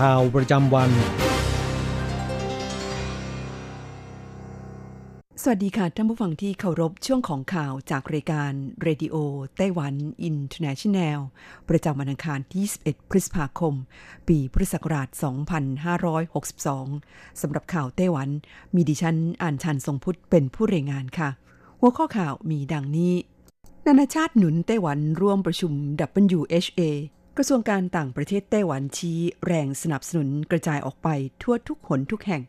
ข่าวประจำวัน สวัสดีค่ะท่านผู้ฟังที่เคารพช่วงของข่าวจากรายการ Radio Taiwan International ประจำวันอังคารที่21พฤษภาคม ปีพุทธศักราช 2562 สำหรับข่าวไต้หวัน มีดิฉันอัญชันทรงพุทธิ์เป็นผู้รายงานค่ะ หัวข้อข่าวมีดังนี้ นานาชาติหนุนไต้หวันร่วมประชุม WHA กระทรวงการต่างประเทศไต้หวันชี้แรงสนับสนุนกระจายออกไปทั่วทุกหนทุกแห่ง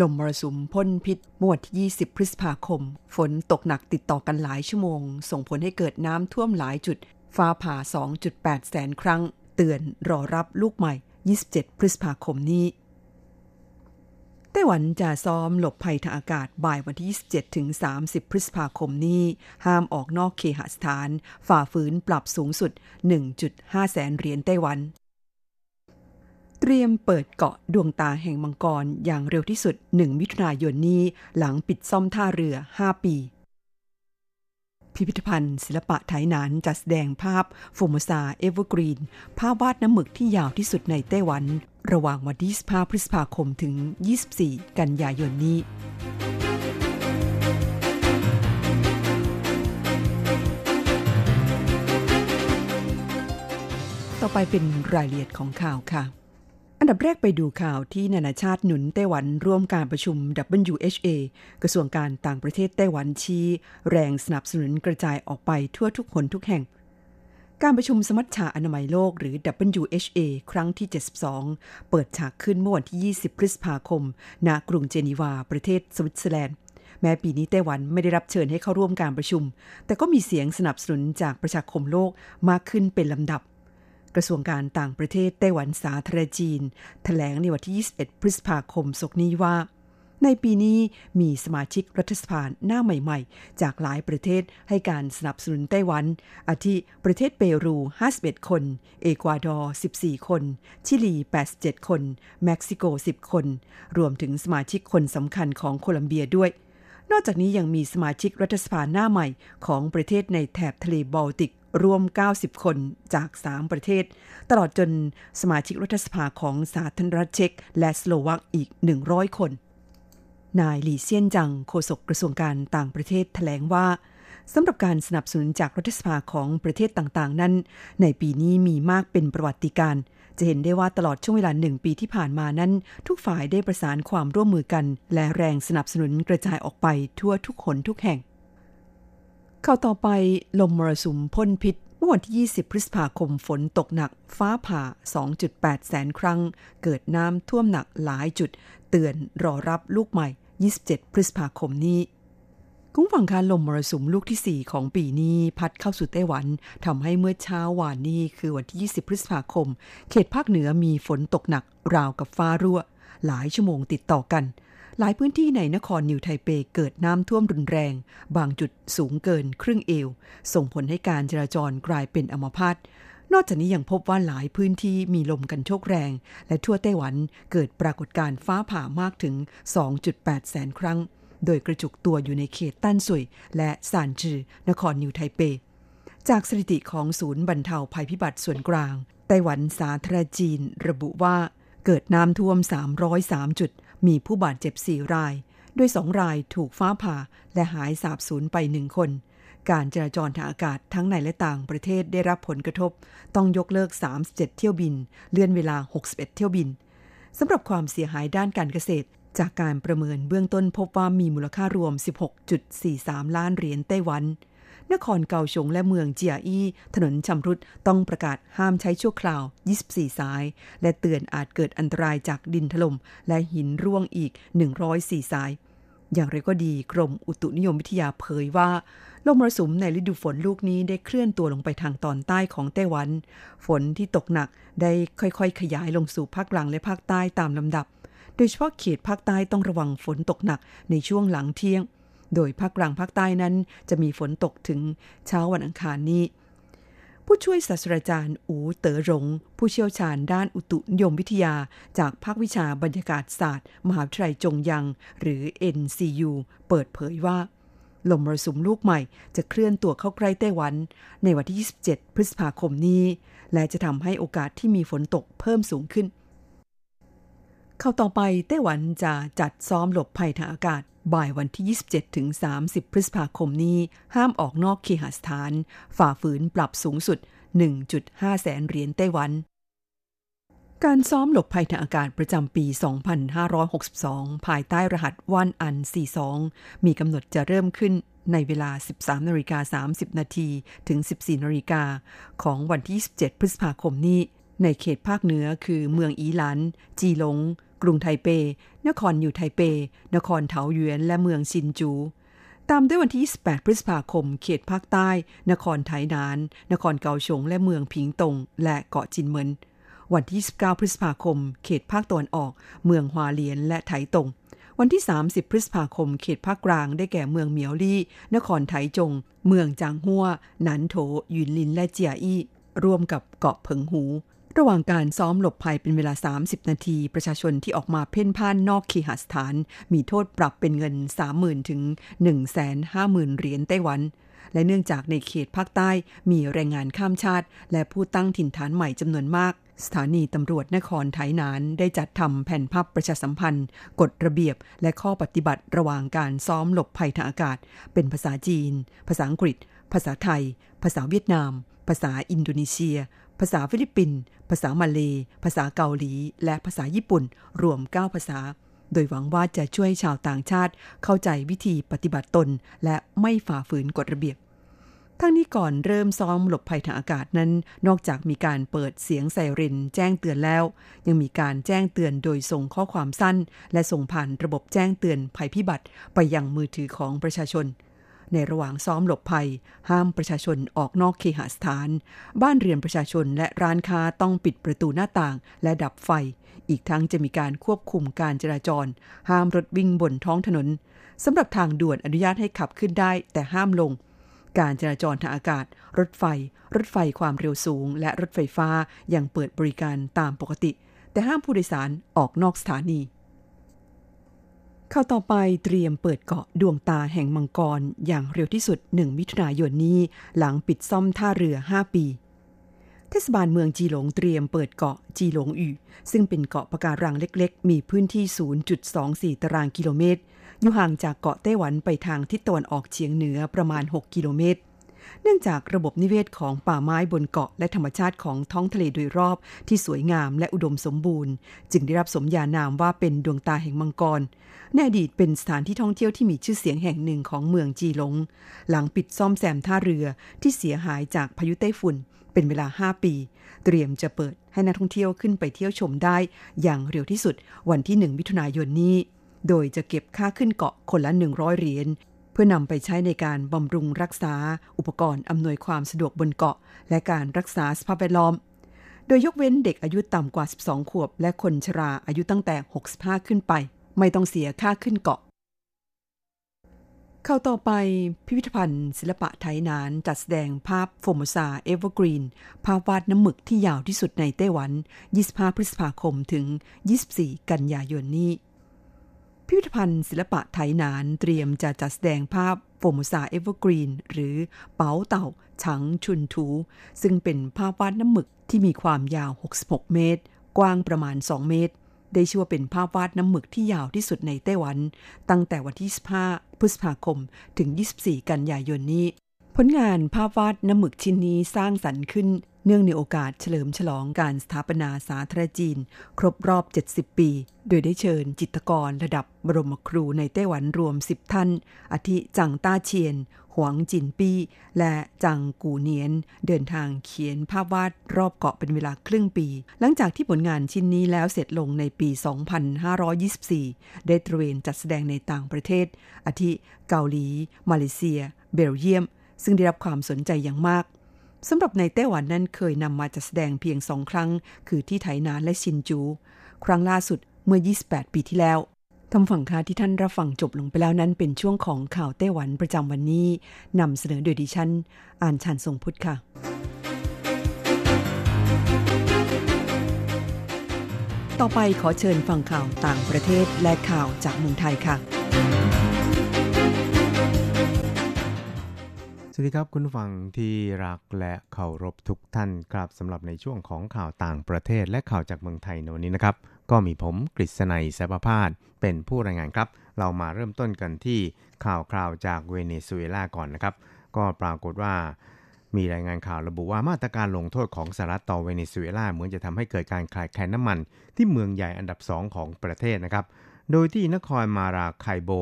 ลมมรสุมพ่นพิษมวดที่20 พฤษภาคม ฝนตกหนักติดต่อกันหลายชั่วโมง ส่งผลให้เกิดน้ำท่วมหลายจุด ฟ้าผ่า 2.8 แสนครั้ง เตือนรอรับลูกใหม่ 27 พฤษภาคมนี้ ไต้หวันจะซ้อมหลบภัยทางอากาศบ่ายวันที่ 27 ถึง 30 พฤษภาคมนี้ ห้ามออกนอกเคหสถาน ฝ่าฝืนปรับสูงสุด 1.5 แสนเหรียญไต้หวัน เตรียมเปิดเกาะดวงตาแห่งมังกรอย่างเร็วที่สุด 1 มิถุนายนนี้ หลังปิดซ่อมท่าเรือ 5 ปี พิพิธภัณฑ์ ศิลปะไถหนานจัดแสดงภาพ Formosa Evergreen ภาพวาดน้ำหมึกที่ยาวที่สุดในไต้หวัน ระหว่างวันที่25พฤษภาคมถึง 24 กันยายนนี้ ต่อไปเป็นรายละเอียดของข่าวค่ะอันดับแรกไปดูข่าวที่นานาชาติหนุนไต้หวันร่วมการประชุม WHA กระทรวงการต่างประเทศไต้หวันชี้ แรงสนับสนุนกระจายออกไปทั่วทุกคนทุกแห่ง การประชุมสมัชชาอนามัยโลกหรือ WHA ครั้งที่ 72 เปิดฉากขึ้นเมื่อวันที่ 20 พฤษภาคม ณ กรุงเจนีวา ประเทศสวิตเซอร์แลนด์ แม้ปีนี้ไต้หวันไม่ได้รับเชิญให้เข้าร่วมการประชุม แต่ก็มีเสียงสนับสนุนจากประชาคมโลกมากขึ้นเป็นลำดับ กระทรวงการต่างประเทศไต้หวันสาธารณจีน แถลงในวันที่ 21 พฤษภาคมศกนี้ว่า ในปีนี้มีสมาชิกรัฐสภาหน้าใหม่ๆ จากหลายประเทศให้การสนับสนุนไต้หวัน อาทิประเทศเปรู 51 คน เอกวาดอร์ 14 คน ชิลี 87 คน เม็กซิโก 10 คน รวมถึงสมาชิกคนสำคัญของโคลัมเบียด้วย นอกจากนี้ยังมีสมาชิกรัฐสภาหน้าใหม่ของประเทศในแถบทะเลบอลติกรวม 90 คนจาก 3 ประเทศ ตลอดจนสมาชิกรัฐสภาของสาธารณรัฐเช็กและสโลวักอีก 100 คน นายหลี่เซียนจังโฆษกกระทรวงการต่างประเทศแถลงว่าสำหรับการสนับสนุนจากรัฐสภาของประเทศต่างๆ นั้น ในปีนี้มีมากเป็นประวัติการ จะเห็นได้ว่าตลอดช่วงเวลาหนึ่งปีที่ผ่านมานั้น ทุกฝ่ายได้ประสานความร่วมมือกัน และแรงสนับสนุนกระจายออกไปทั่วทุกคนทุกแห่ง เข้าต่อไปลมมรสุมพ่นพิษเมื่อวันที่ 20 พฤษภาคมฝนตกหนัก ฟ้าผ่า 2.8 แสนครั้ง เกิดน้ำท่วมหนักหลายจุด เตือนรอรับลูกใหม่ 27 พฤษภาคมนี้กุ้งฝั่งคาลมมรสุมลูกที่ 4 ของปีนี้พัดเข้าสู่ไต้หวันทำให้เมื่อเช้าวานนี้คือวันที่ 20 พฤษภาคม เขตภาคเหนือมีฝนตกหนักราวกับฟ้ารั่ว หลายชั่วโมงติดต่อกัน หลายพื้นที่ในนครนิวไทเปเกิดน้ำท่วมรุนแรง บางจุดสูงเกินครึ่งเอว ส่งผลให้การจราจรกลายเป็นอัมพาต นอกจากนี้ยังพบว่าหลายพื้นที่มีลมกันโชกแรง และทั่วไต้หวันเกิดปรากฏการณ์ฟ้าผ่ามากถึง 2.8 แสนครั้ง โดยกระจุกตัวอยู่ในเขตต้านสุย และซานจือ นครนิวไทเป จากสถิติของศูนย์บรรเทาภัยพิบัติส่วนกลาง ไต้หวันสาธารณจีน ระบุว่าเกิดน้ำท่วม 303 จุด มีผู้บาดเจ็บ 4 รายโดย2 รายถูกฟ้าผ่า และหายสาบสูญไป 1 คน การจราจรทางอากาศทั้งในและต่างประเทศได้รับผลกระทบ ต้องยกเลิก 37 เที่ยวบิน เลื่อนเวลา 61 เที่ยวบินสำหรับความเสียหายด้านการเกษตร จากการประเมินเบื้องต้นพบว่ามีมูลค่ารวม 16.43 ล้านเหรียญไต้หวัน นครเกาชงและเมืองเจียอี้ถนนชำรุดต้องประกาศห้ามใช้ชั่วคราว 24 สาย และเตือนอาจเกิดอันตรายจากดินถล่มและหินร่วงอีก 104 สาย อย่างไรก็ดีกรมอุตุนิยมวิทยาเผยว่า ลมมรสุมในฤดูฝนลูกนี้ได้เคลื่อนตัวลงไปทางตอนใต้ของไต้หวัน ฝนที่ตกหนักได้ค่อยๆ ขยายลงสู่ภาคกลางและภาคใต้ตามลำดับ โดยเฉพาะเขตภาคใต้ต้องระวังฝนตกหนักในช่วงหลังเที่ยง โดยภาคกลางภาคใต้นั้น จะมีฝนตกถึงเช้าวันอังคารนี้ ผู้ช่วยศาสตราจารย์อูเต๋อหลง ผู้เชี่ยวชาญด้านอุตุนิยมวิทยา จากภาควิชาบรรยากาศศาสตร์ มหาวิทยาลัยจงยัง หรือ NCU เปิดเผยว่า ลมมรสุมลูกใหม่จะเคลื่อนตัวเข้าใกล้ไต้หวัน ในวันที่ 27 พฤษภาคมนี้ และจะทำให้โอกาสที่มีฝนตกเพิ่มสูงขึ้น เข้าต่อไปไต้หวันจะจัดซ้อมหลบภัยทางอากาศบ่ายวันที่ 27 ถึง 30 พฤษภาคมนี้ ห้ามออกนอกเคหสถาน ฝ่าฝืนปรับสูงสุด 1.5 แสนเหรียญไต้หวัน การซ้อมหลบภัยทางอากาศประจำปี 2562 ภายใต้รหัสวันอัน 42 มีกำหนดจะเริ่มขึ้นในเวลา 13นาฬิกา30 นาทีถึง 14นาฬิกาของวันที่ 27 พฤษภาคมนี้ ในเขตภาคเหนือคือเมืองอีหลัน จีหลง กรุงไทเป นครอยู่ไทเป นครเถาหยวน และเมืองซินจู ตามด้วยวันที่ 28 พฤษภาคม เขตภาคใต้ นครไถหนาน นครเกาฉงและเมืองผิงตง และเกาะจินเหมิน วันที่19พฤษภาคม เขตภาคตะวันออก เมืองฮวาเลียนและไถตง วันที่ 30 พฤษภาคม เขตภาคกลางได้แก่เมืองเหมียวลี่ นครไถจง เมืองจางฮั่วหนันโถยุนลินและเจียอี้รวมกับเกาะเพิงหู ระหว่างการซ้อมหลบภัยเป็นเวลา 30 นาที ประชาชนที่ออกมาเพ่นพ่านนอกเคหสถาน มีโทษปรับเป็นเงิน 30,000 ถึง 150,000 เหรียญไต้หวันและเนื่องจากในเขตภาคใต้มีแรงงานข้ามชาติ และผู้ตั้งถิ่นฐานใหม่จำนวนมาก สถานีตำรวจนครไถนานได้จัดทำแผ่นพับประชาสัมพันธ์ กฎระเบียบและข้อปฏิบัติระหว่างการซ้อมหลบภัยทางอากาศ เป็นภาษาจีน ภาษาอังกฤษ ภาษาไทย ภาษาเวียดนาม ภาษาอินโดนีเซีย ภาษาฟิลิปปินส์ภาษามาเลภาษาเกาหลี และภาษาญี่ปุ่น รวม 9 ภาษา โดยหวังว่าจะช่วยชาวต่างชาติเข้าใจวิธีปฏิบัติตน และไม่ฝ่าฝืนกฎระเบียบ ทั้งนี้ก่อนเริ่มซ้อมหลบภัยทางอากาศนั้น นอกจากมีการเปิดเสียงไซเรนแจ้งเตือนแล้ว ยังมีการแจ้งเตือนโดยส่งข้อความสั้น และส่งผ่านระบบแจ้งเตือนภัยพิบัติไปยังมือถือของประชาชน ในระหว่างซ้อมหลบภัย ห้ามประชาชนออกนอกเคหสถาน บ้านเรือนประชาชนและร้านค้าต้องปิดประตูหน้าต่าง และดับไฟ อีกทั้งจะมีการควบคุมการจราจร ห้ามรถวิ่งบนท้องถนนสำหรับทางด่วนอนุญาตให้ขับขึ้นได้ แต่ห้ามลง การจราจรทางอากาศ รถไฟ รถไฟความเร็วสูง และรถไฟฟ้ายังเปิดบริการตามปกติ แต่ห้ามผู้โดยสารออกนอกสถานีเข้าต่อไปเตรียมเปิดเกาะดวงตาแห่งมังกร อย่างเร็วที่สุด 1 มิถุนายนนี้ หลังปิดซ่อมท่าเรือ 5 ปี เทศบาลเมืองจีหลงเตรียมเปิดเกาะจีหลงอู่ซึ่งเป็นเกาะปะการังเล็ก ๆ มีพื้นที่ 0.24 ตารางกิโลเมตร อยู่ห่างจากเกาะไต้หวันไปทางทิศตะวันออกเฉียงเหนือประมาณ 6 กิโลเมตร เนื่องจากระบบนิเวศของป่าไม้บนเกาะและธรรมชาติของท้องทะเลโดยรอบที่สวยงามและอุดมสมบูรณ์ จึงได้รับสมญานามว่าเป็นดวงตาแห่งมังกรในอดีตเป็นสถานที่ท่องเที่ยวที่มีชื่อเสียงแห่งหนึ่งของเมืองจีหลง หลังปิดซ่อมแซมท่าเรือที่เสียหายจากพายุไต้ฝุ่นเป็นเวลา 5 ปี เตรียมจะเปิดให้นักท่องเที่ยวขึ้นไปเที่ยวชมได้อย่างเร็วที่สุดวันที่ 1 มิถุนายนนี้ โดยจะเก็บค่าขึ้นเกาะคนละ 100 เหรียญเพื่อนำไปใช้ในการบำรุงรักษา อุปกรณ์อำนวยความสะดวกบนเกาะ และการรักษาสภาพแวดล้อม โดยยกเว้นเด็กอายุต่ำกว่า 12 ขวบ และคนชราอายุตั้งแต่ 65 ขึ้นไป ไม่ต้องเสียค่าขึ้นเกาะเข้าต่อไปพิพิธภัณฑ์ ศิลปะไถหนานจัดแสดงภาพ Formosa Evergreen ภาพวาดน้ำหมึกที่ยาวที่สุดในไต้หวัน 25 พฤษภาคมถึง 24 กันยายนนี้ พิพิธภัณฑ์ศิลปะไถหนานเตรียมจะจัดแสดงภาพ Formosa Evergreen หรือ寶島長春圖 ซึ่งเป็นภาพวาดน้ำหมึกที่มีความยาว 66 เมตร กว้างประมาณ 2 เมตร ได้ชื่อว่าเป็นภาพวาดน้ำหมึกที่ยาวที่สุดในไต้หวัน ตั้งแต่วันที่15พฤษภาคม ถึง 24 กันยายนนี้ ผลงานภาพวาดน้ำหมึกชิ้นนี้สร้างสรรค์ขึ้น เนื่องในโอกาสเฉลิมฉลองการสถาปนาสาธารณจีน ครบรอบ 70 ปี โดยได้เชิญจิตรกรระดับบรมครูในไต้หวันรวม 10 ท่าน อาทิจังต้าเชียน หวงจินปี้ และจังกูเนียน เดินทางเขียนภาพวาดรอบเกาะเป็นเวลาครึ่งปี หลังจากที่ผลงานชิ้นนี้แล้วเสร็จลงในปี 2524 ได้ตระเวนจัดแสดงในต่างประเทศ อาทิเกาหลี มาเลเซีย เบลเยียม ซึ่งได้รับความสนใจอย่างมาก สำหรับในไต้หวันนั้นเคยนำมาจัดแสดงเพียงสองครั้ง คือที่ไถนานและชินจู ครั้งล่าสุดเมื่อ 28 ปีที่แล้วทำฝั่งค่าที่ท่านรับฟังจบลงไปแล้วนั้นเป็นช่วงของข่าวไต้หวันประจำวันนี้นำเสนอโดยดิฉันอ่านชันทรงพุทธค่ะ ต่อไปขอเชิญฟังข่าวต่างประเทศและข่าวจากเมืองไทยค่ะ สวัสดีครับคุณฟังที่รักและเคารพทุกท่านครับสำหรับในช่วงของข่าวต่างประเทศและข่าวจากเมืองไทยในวันนี้นะครับ ก็มีผมกฤษณัยสายประพาสเป็นผู้รายงานครับ เรามาเริ่มต้นกันที่ข่าวคราวจากเวเนซุเอลาก่อนนะครับ ก็ปรากฏว่า มีรายงานข่าวระบุว่ามาตรการลงโทษของสหรัฐต่อเวเนซุเอลาเหมือนจะทำให้เกิดการขาดแคลนน้ำมัน ที่เมืองใหญ่อันดับสองของประเทศนะครับ โดยที่นครมาราไคโบ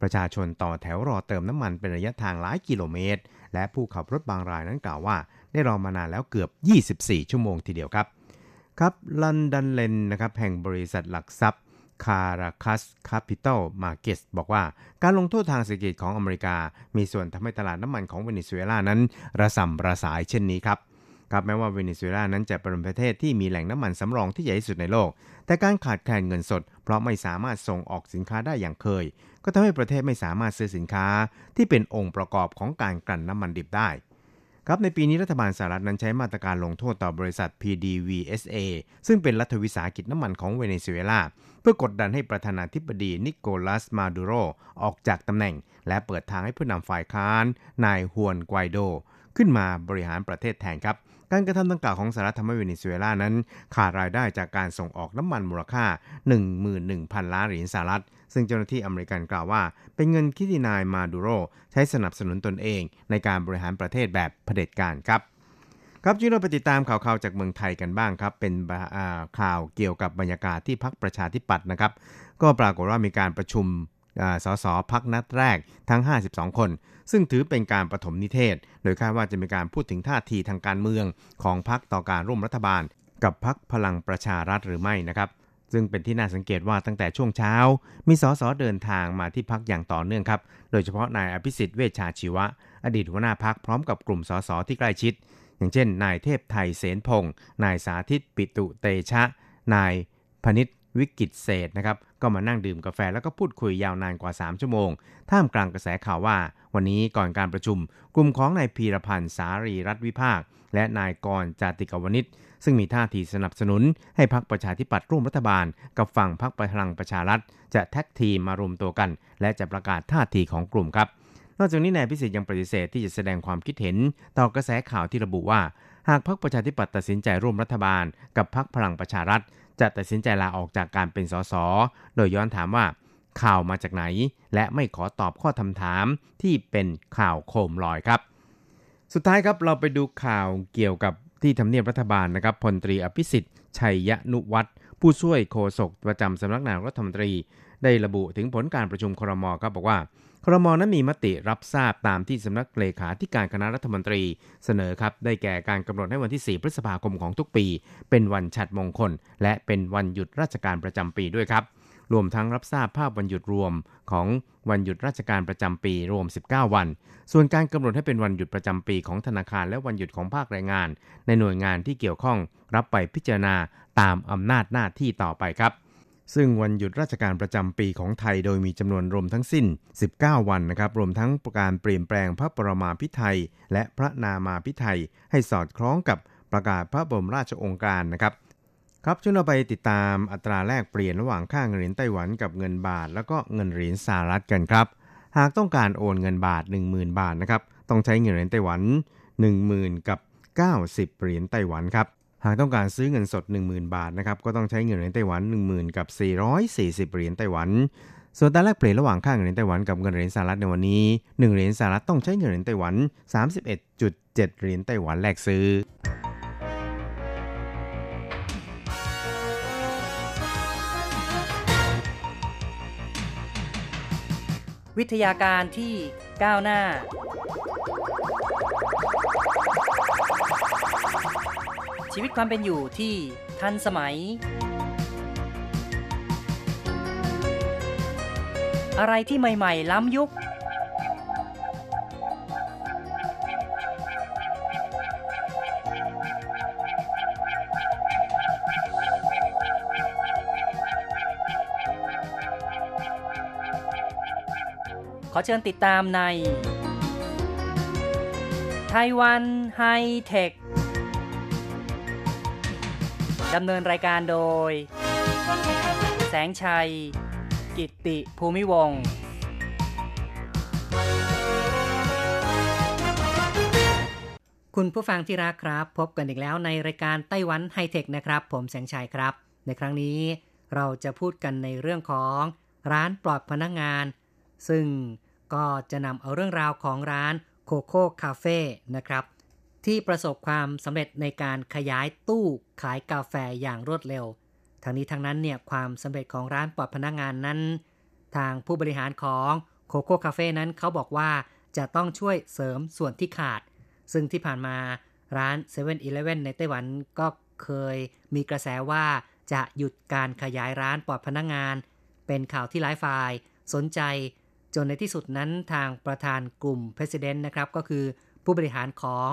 ประชาชนต่อแถวรอเติมน้ำมันเป็นระยะทางหลายกิโลเมตร และผู้ขับรถบางรายนั้นกล่าวว่า ได้รอมานานแล้วเกือบ 24 ชั่วโมงทีเดียวครับ ครับรัสดัลเลนนะครับแห่งบริษัทหลักทรัพย์ Caracas Capital Markets บอกว่าการลงโทษทางเศรษฐกิจของอเมริกา มีส่วนทำให้ตลาดน้ำมันของเวเนซุเอลานั้น ระส่ำระสายเช่นนี้ครับ ครับแม้ว่าเวเนซุเอลานั้นจะเป็นประเทศที่มีแหล่งน้ำมันสำรองที่ใหญ่ที่สุดในโลก แต่การขาดแคลนเงินสด เพราะไม่สามารถส่งออกสินค้าได้อย่างเคย ก็ทำให้ประเทศไม่สามารถซื้อสินค้า ที่เป็นองค์ประกอบของการกลั่นน้ำมันดิบได้ครับในปีนี้รัฐบาลสหรัฐนั้นใช้มาตรการลงโทษต่อบริษัท PDVSA ซึ่งเป็นรัฐวิสาหกิจน้ำมันของเวเนซุเอลาเพื่อกดดันให้ประธานาธิบดีนิโคลัสมาดูโรออกจากตำแหน่ง และเปิดทางให้ผู้นำฝ่ายค้าน นายฮวนไกวโด ขึ้นมาบริหารประเทศแทนครับ การกระทำดังกล่าวของสหรัฐทำให้เวเนซุเอลานั้น ขาดรายได้จากการส่งออกน้ำมันมูลค่า 11,000 ล้านเหรียญสหรัฐ ซึ่งเจ้าหน้าที่อเมริกันกล่าวว่า เป็นเงินที่นายมาดูโรใช้สนับสนุนตนเอง ในการบริหารประเทศแบบเผด็จการครับครับช่วยเราไปติดตามข่าวๆจากเมืองไทยกันบ้างครับ เป็นข่าวเกี่ยวกับบรรยากาศที่พักประชาธิปัตย์นะครับ ก็ปรากฏว่ามีการประชุมสสพักนัดแรกทั้ง 52 คน ซึ่งถือเป็นการประถมนิเทศ โดยคาดว่าจะมีการพูดถึงท่าทีทางการเมืองของพักต่อการร่วมรัฐบาล กับพักพลังประชารัฐหรือไม่นะครับ ซึ่งเป็นที่น่าสังเกตว่าตั้งแต่ช่วงเช้า มีสสเดินทางมาที่พักอย่างต่อเนื่องครับ โดยเฉพาะนายอภิสิทธิ์เวชชาชีวะ อดีตหัวหน้าพักพร้อมกับกลุ่มสสที่ใกล้ชิด อย่างเช่น นายเทพไทยเสนพงศ์นายสาธิตปิตุเตชะ นายพนิษ วิกิตเศษนะครับก็มานั่งดื่มกาแฟแล้วก็พูดคุยยาวนานกว่า 3 ชั่วโมง ท่ามกลางกระแสข่าวว่า วันนี้ก่อนการประชุม กลุ่มของนายพีรพันธ์สารีรัฐวิภาค และนายกรจาติกวนิชซึ่งมีท่าทีสนับสนุน ให้พักประชาธิปัตย์ร่วมรัฐบาล กับฝั่งพักพลังประชารัฐ จะแท็กทีมมารวมตัวกัน และจะประกาศท่าทีของกลุ่มครับนอกจากนี้นายพิสิทธิ์ยังปฏิเสธที่จะแสดงความคิดเห็น ต่อกระแสข่าวที่ระบุว่า หากพรรคประชาธิปัตย์ตัดสินใจร่วมรัฐบาล กับพรรคพลังประชารัฐ จะตัดสินใจลาออกจากการเป็นสส โดยย้อนถามว่าข่าวมาจากไหน และไม่ขอตอบข้อคำถามที่เป็นข่าวโคมลอยครับ สุดท้ายครับเราไปดูข่าวเกี่ยวกับที่ทำเนียบรัฐบาลนะครับพลตรีอภิสิทธิ์ชัยยนุวัฒน์ผู้ช่วยโฆษกประจำสำนักนายรัฐมนตรี ได้ระบุถึงผลการประชุมครมครับบอกว่า ครมนั้นมีมติรับทราบตามที่สำนักเลขาธิการคณะรัฐมนตรีเสนอครับ ได้แก่การกำหนดให้วันที่ 4 พฤษภาคมของทุกปี เป็นวันฉัดมงคล และเป็นวันหยุดราชการประจำปีด้วยครับ รวมทั้งรับทราบภาพวันหยุดรวมของวันหยุดราชการประจำปีรวม 19 วัน ส่วนการกำหนดให้เป็นวันหยุดประจำปีของธนาคารและวันหยุดของภาคแรงงาน ในหน่วยงานที่เกี่ยวข้องรับไปพิจารณาตามอำนาจหน้าที่ต่อไปครับ ซึ่งวันหยุดราชการประจำปีของไทยโดยมีจำนวนรวมทั้งสิ้น 19 วันนะครับ รวมทั้งการเปลี่ยนแปลงพระปรมาภิไธยและพระนามาภิไธยให้สอดคล้องกับประกาศพระบรมราชโองการนะครับ ครับช่วยเราไปติดตามอัตราแลกเปลี่ยนระหว่างค่าเงินเหรียญไต้หวันกับเงินบาท แล้วก็เงินเหรียญสหรัฐกันครับ หากต้องการโอนเงินบาท 10,000 บาทนะครับ ต้องใช้เงินเหรียญไต้หวัน 10,000 กับ 90 เหรียญไต้หวันครับ หากต้องการซื้อเงินสด 10,000 บาทนะครับก็ต้องใช้เงินเหรียญไต้หวัน 10,000 กับ 440 เหรียญไต้หวัน ส่วนตาแลกเปลี่ยนระหว่างค่าเงินเหรียญไต้หวันกับเงินเหรียญสหรัฐในวันนี้ 1 เหรียญสหรัฐต้องใช้เงินเหรียญไต้หวัน 31.7 เหรียญไต้หวันแลกซื้อวิทยาการที่ก้าวหน้า ชีวิตความเป็นอยู่ที่ทันสมัย อะไรที่ใหม่ ๆ ล้ำยุค ขอเชิญติดตามในไต้หวันไฮเทค ดำเนินรายการโดย แสงชัย กิตติภูมิวงศ์คุณผู้ฟังที่รักครับ พบกันอีกแล้วในรายการไต้หวันไฮเทคนะครับ ผมแสงชัยครับ ในครั้งนี้เราจะพูดกันในเรื่องของร้านปลอดพนักงงาน ซึ่งก็จะนำเอาเรื่องราวของร้านโคโค่คาเฟ่นะครับ ที่ประสบความสำเร็จในการขยายตู้ขายกาแฟอย่างรวดเร็ว ทั้งนี้ทั้งนั้นเนี่ยความสำเร็จของร้านปลอดพนักงงานนั้น ทางผู้บริหารของโคโค่คาเฟ่นั้นเขาบอกว่าจะต้องช่วยเสริมส่วนที่ขาด ซึ่งที่ผ่านมาร้าน7 e เ e ่ e อในไต้หวันก็เคยมีกระแสว่าจะหยุดการขยายร้านปลอดพนักงงาน เป็นข่าวที่หลายฝ่ายสนใจ จนในที่สุดนั้นทางประธานกลุ่ม President นะครับก็คือผู้บริหารของ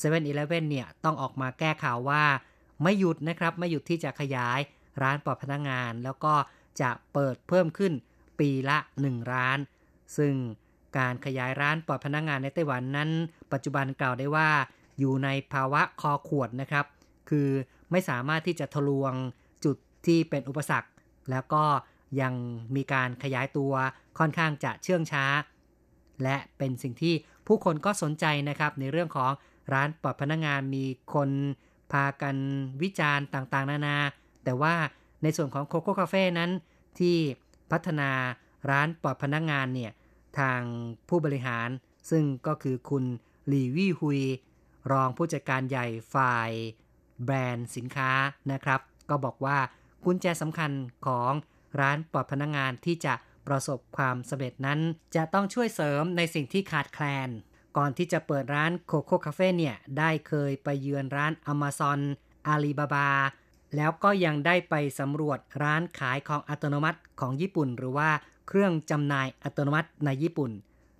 7 e เ e ่ e เนี่ยต้องออกมาแก้ข่าวว่าไม่หยุดนะครับไม่หยุดที่จะขยายร้านปลอดพนักงงาน แล้วก็จะเปิดเพิ่มขึ้นปีละ 1 ร้าน ซึ่งการขยายร้านปลอดพนักงงานในไต้หวันนั้น ปัจจุบันกล่าวได้ว่าอยู่ในภาวะคอขวดนะครับ คือไม่สามารถที่จะทะลวงจุดที่เป็นอุปสรรค แล้วก็ยังมีการขยายตัวค่อนข้างจะเชื่องช้า และเป็นสิ่งที่ผู้คนก็สนใจนะครับในเรื่องของ ร้านปลอดพนักงานมีคนพากันวิจารณ์ต่างๆ นานา แต่ว่าในส่วนของโคโค่คาเฟ่นั้น ที่พัฒนาร้านปลอดพนักงานเนี่ย ทางผู้บริหาร ซึ่งก็คือคุณหลี่วี่ฮุย รองผู้จัดการใหญ่ฝ่าย แบรนด์สินค้านะครับ ก็บอกว่ากุญแจสำคัญของร้านปลอดพนักงานที่จะประสบความสำเร็จนั้น จะต้องช่วยเสริมในสิ่งที่ขาดแคลน ก่อนที่จะเปิดร้านโคโค่คาเฟ่เนี่ยได้เคยไปเยือนร้าน Amazon อาลีบาบาแล้วก็ยังได้ไปสำรวจร้านขายของอัตโนมัติของญี่ปุ่น หรือว่าเครื่องจำหน่ายอัตโนมัติในญี่ปุ่น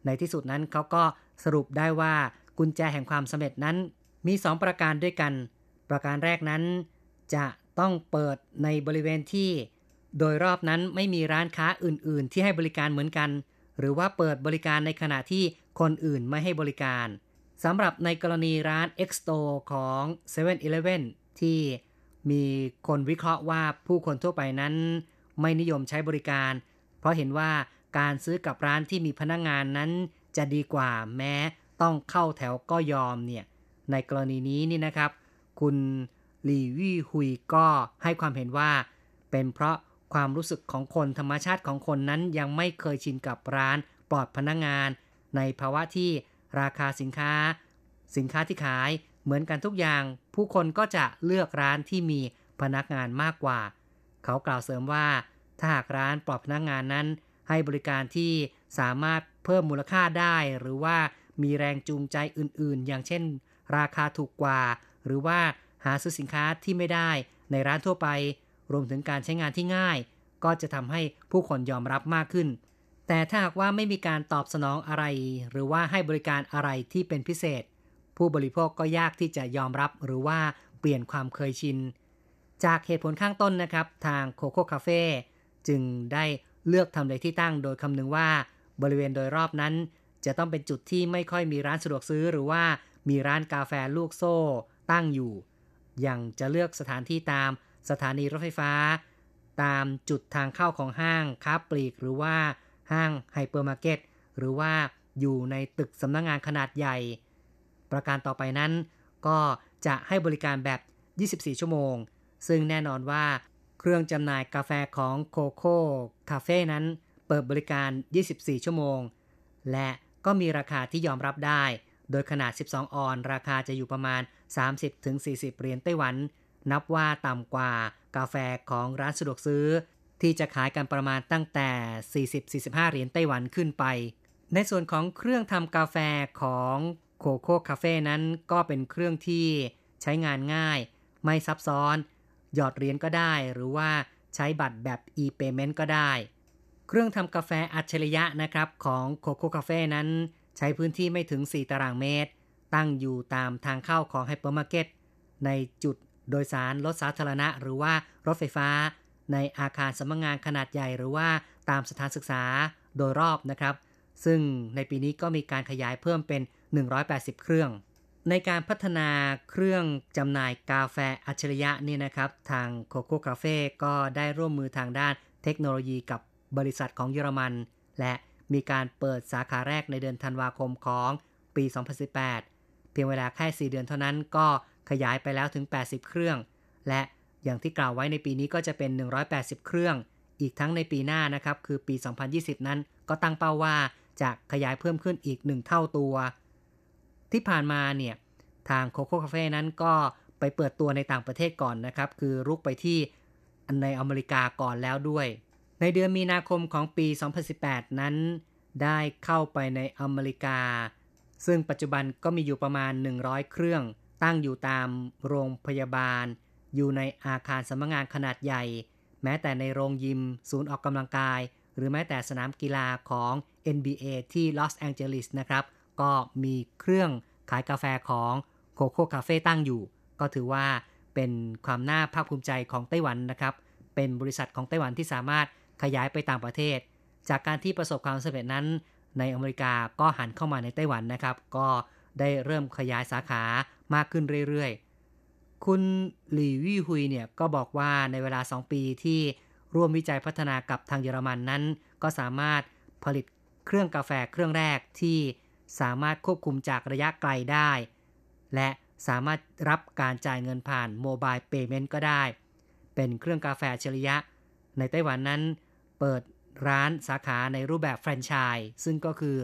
ในที่สุดนั้นเขาก็สรุปได้ว่ากุญแจแห่งความสำเร็จนั้น มี 2 ประการด้วยกัน ประการแรกนั้น จะต้องเปิดในบริเวณที่ โดยรอบนั้นไม่มีร้านค้าอื่น ๆ ที่ให้บริการเหมือนกัน หรือว่าเปิดบริการในขณะที่ คนอื่นไม่ให้บริการสำหรับในกรณีร้าน X Store ของ 7 e เ e ่ e ที่มีคนวิเคราะห์ว่าผู้คนทั่วไปนั้น ไม่นิยมใช้บริการ เพราะเห็นว่าการซื้อกับร้านที่มีพนักงงานนั้น จะดีกว่าแม้ต้องเข้าแถวก็ยอมเนี่ยในกรณีนี้นี่นะครับ คุณหลี่วี่ฮุยก็ให้ความเห็นว่า เป็นเพราะความรู้สึกของคนธรรมชาติของคนนั้นยังไม่เคยชินกับร้านปลอดพนักงงาน ในภาวะที่ราคาสินค้า สินค้าที่ขายเหมือนกันทุกอย่าง ผู้คนก็จะเลือกร้านที่มีพนักงานมากกว่า เขากล่าวเสริมว่า ถ้าหากร้านปลอดพนักงานนั้น ให้บริการที่สามารถเพิ่มมูลค่าได้ หรือว่ามีแรงจูงใจอื่นๆ อย่างเช่น ราคาถูกกว่า หรือว่าหาซื้อสินค้าที่ไม่ได้ในร้านทั่วไป รวมถึงการใช้งานที่ง่าย ก็จะทำให้ผู้คนยอมรับมากขึ้น แต่ถ้าหากว่าไม่มีการตอบสนองอะไร หรือว่าให้บริการอะไรที่เป็นพิเศษ ผู้บริโภคก็ยากที่จะยอมรับหรือว่าเปลี่ยนความเคยชิน จากเหตุผลข้างต้นนะครับ ทางโคโค่คาเฟ่จึงได้เลือกทำเลที่ตั้งโดยคำนึงว่า บริเวณโดยรอบนั้น จะต้องเป็นจุดที่ไม่ค่อยมีร้านสะดวกซื้อ หรือว่ามีร้านกาแฟลูกโซ่ตั้งอยู่ อย่างจะเลือกสถานที่ตามสถานีรถไฟฟ้า ตามจุดทางเข้าของห้างค้าปลีกหรือว่า ห้างไฮเปอร์มาร์เก็ตหรือว่าอยู่ในตึกสำนักงานขนาดใหญ่ ประการต่อไปนั้น ก็จะให้บริการแบบ 24 ชั่วโมง ซึ่งแน่นอนว่าเครื่องจำหน่ายกาแฟของโคโค่คาเฟ่นั้น เปิดบริการ 24 ชั่วโมง และก็มีราคาที่ยอมรับได้ โดยขนาด 12 ออน ราคาจะอยู่ประมาณ 30-40 เหรียญไต้หวัน นับว่าต่ำกว่ากาแฟของร้านสะดวกซื้อ ที่จะขายกันประมาณตั้งแต่ 40-45 เหรียญไต้หวันขึ้นไป ในส่วนของเครื่องทำกาแฟของโคโค่คาเฟ่นั้นก็เป็นเครื่องที่ใช้งานง่าย ไม่ซับซ้อน หยอดเหรียญก็ได้ หรือว่าใช้บัตรแบบ e-payment ก็ได้ เครื่องทำกาแฟอัจฉริยะนะครับของโคโค่คาเฟ่นั้น ใช้พื้นที่ไม่ถึง 4 ตารางเมตร ตั้งอยู่ตามทางเข้าของไฮเปอร์มาร์เก็ตในจุดโดยสารรถสาธารณะ หรือว่ารถไฟฟ้า ในอาคารสำนักงานขนาดใหญ่หรือว่าตามสถานศึกษาโดยรอบนะครับ ซึ่งในปีนี้ก็มีการขยายเพิ่มเป็น 180 เครื่อง ในการพัฒนาเครื่องจำหน่ายกาแฟอัจฉริยะนี่นะครับ ทางโคโค่คาเฟ่ก็ได้ร่วมมือทางด้านเทคโนโลยีกับบริษัทของเยอรมัน และมีการเปิดสาขาแรกในเดือนธันวาคมของปี 2018 เพียงเวลาแค่ 4 เดือนเท่านั้นก็ขยายไปแล้วถึง 80 เครื่อง และ อย่างที่กล่าวไว้ในปีนี้ก็จะเป็น 180 เครื่อง อีกทั้งในปีหน้านะครับ คือปี 2020 นั้นก็ตั้งเป้าว่าจะขยายเพิ่มขึ้นอีก 1 เท่าตัว ที่ผ่านมาเนี่ยทางโคโค่คาเฟ่นั้นก็ไปเปิดตัวในต่างประเทศก่อนนะครับ คือรุกไปที่ในอเมริกาก่อนแล้วด้วย ในเดือนมีนาคมของปี 2018 นั้น ได้เข้าไปในอเมริกา ซึ่งปัจจุบันก็มีอยู่ประมาณ 100 เครื่อง ตั้งอยู่ตามโรงพยาบาล อยู่ในอาคารสำนักงานขนาดใหญ่ แม้แต่ในโรงยิม ศูนย์ออกกำลังกาย หรือแม้แต่สนามกีฬาของ NBA ที่ลอสแองเจลิสนะครับ ก็มีเครื่องขายกาแฟของโคโค่คาเฟ่ตั้งอยู่ ก็ถือว่าเป็นความน่าภาคภูมิใจของไต้หวันนะครับ เป็นบริษัทของไต้หวันที่สามารถขยายไปต่างประเทศ จากการที่ประสบความสำเร็จนั้น ในอเมริกาก็หันเข้ามาในไต้หวันนะครับ ก็ได้เริ่มขยายสาขามากขึ้นเรื่อยๆ คุณหลี่วี่ฮุยเนี่ยก็บอกว่าในเวลา 2 ปีที่ร่วมวิจัยพัฒนากับทางเยอรมันนั้น ก็สามารถผลิตเครื่องกาแฟเครื่องแรกที่สามารถควบคุมจากระยะไกลได้ และสามารถรับการจ่ายเงินผ่านโมบายเปย์เมนต์ก็ได้ เป็นเครื่องกาแฟเฉริยะ ในไต้หวันนั้น เปิดร้านสาขาในรูปแบบแฟรนไชส์ซึ่งก็คือ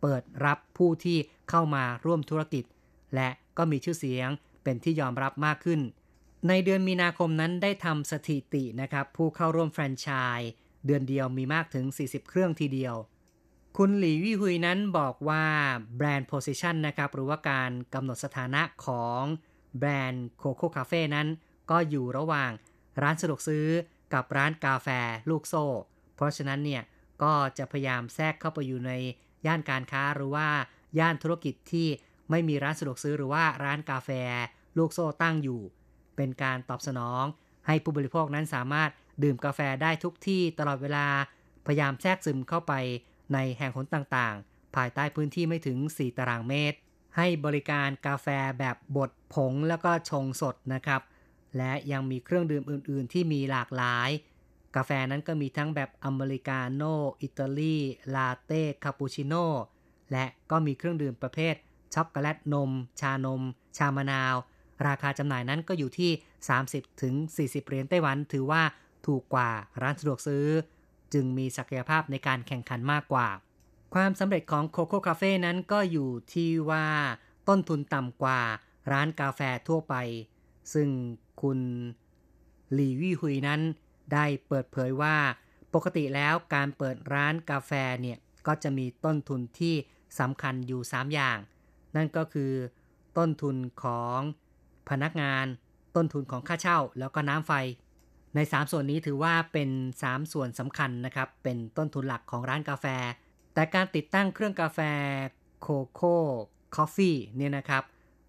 เปิดรับผู้ที่เข้ามาร่วมธุรกิจ และก็มีชื่อเสียง เป็นที่ยอมรับมากขึ้น ในเดือนมีนาคมนั้นได้ทำสถิตินะครับ ผู้เข้าร่วมแฟรนไชส์เดือนเดียวมีมากถึง 40 เครื่องทีเดียว คุณหลี่วี่ฮุยนั้นบอกว่า brand position นะครับ หรือว่าการกำหนดสถานะของแบรนด์โคโค่คาเฟ่นั้น ก็อยู่ระหว่างร้านสะดวกซื้อกับร้านกาแฟลูกโซ่ เพราะฉะนั้นเนี่ยก็จะพยายามแทรกเข้าไปอยู่ในย่านการค้าหรือว่าย่านธุรกิจที่ไม่มีร้านสะดวกซื้อหรือว่าร้านกาแฟ ลูกโซ่ตั้งอยู่ เป็นการตอบสนอง ให้ผู้บริโภคนั้นสามารถดื่มกาแฟได้ทุกที่ตลอดเวลา พยายามแทรกซึมเข้าไปในแห่งหนต่างๆ ภายใต้พื้นที่ไม่ถึง 4 ตารางเมตร ให้บริการกาแฟแบบบดผงแล้วก็ชงสดนะครับ และยังมีเครื่องดื่มอื่น ๆ ที่มีหลากหลาย กาแฟนั้นก็มีทั้งแบบอเมริกาโน่อิตาลีลาเต้คาปูชิโน่และก็มีเครื่องดื่มประเภทช็อกโกแลตนม ชานม ชามะนาว ราคาจำหน่ายนั้นก็อยู่ที่30ถึง40 เหรียญไต้หวัน ถือว่าถูกกว่าร้านสะดวกซื้อ จึงมีศักยภาพในการแข่งขันมากกว่า ความสำเร็จของโคโค่คาเฟ่นั้นก็อยู่ที่ว่าต้นทุนต่ำกว่าร้านกาแฟทั่วไป ซึ่งคุณหลีวี่ฮุยนั้น ได้เปิดเผยว่าปกติแล้วการเปิดร้านกาแฟเนี่ยก็จะมีต้นทุนที่สำคัญอยู่ 3 อย่าง นั่นก็คือ ต้นทุนของ พนักงาน ต้นทุนของค่าเช่า แล้วก็น้ำไฟ ใน 3 ส่วนนี้ถือว่าเป็น 3 ส่วนสำคัญนะครับ เป็นต้นทุนหลักของร้านกาแฟ แต่การติดตั้งเครื่องกาแฟโคโค่คอฟฟี่เนี่ยนะครับ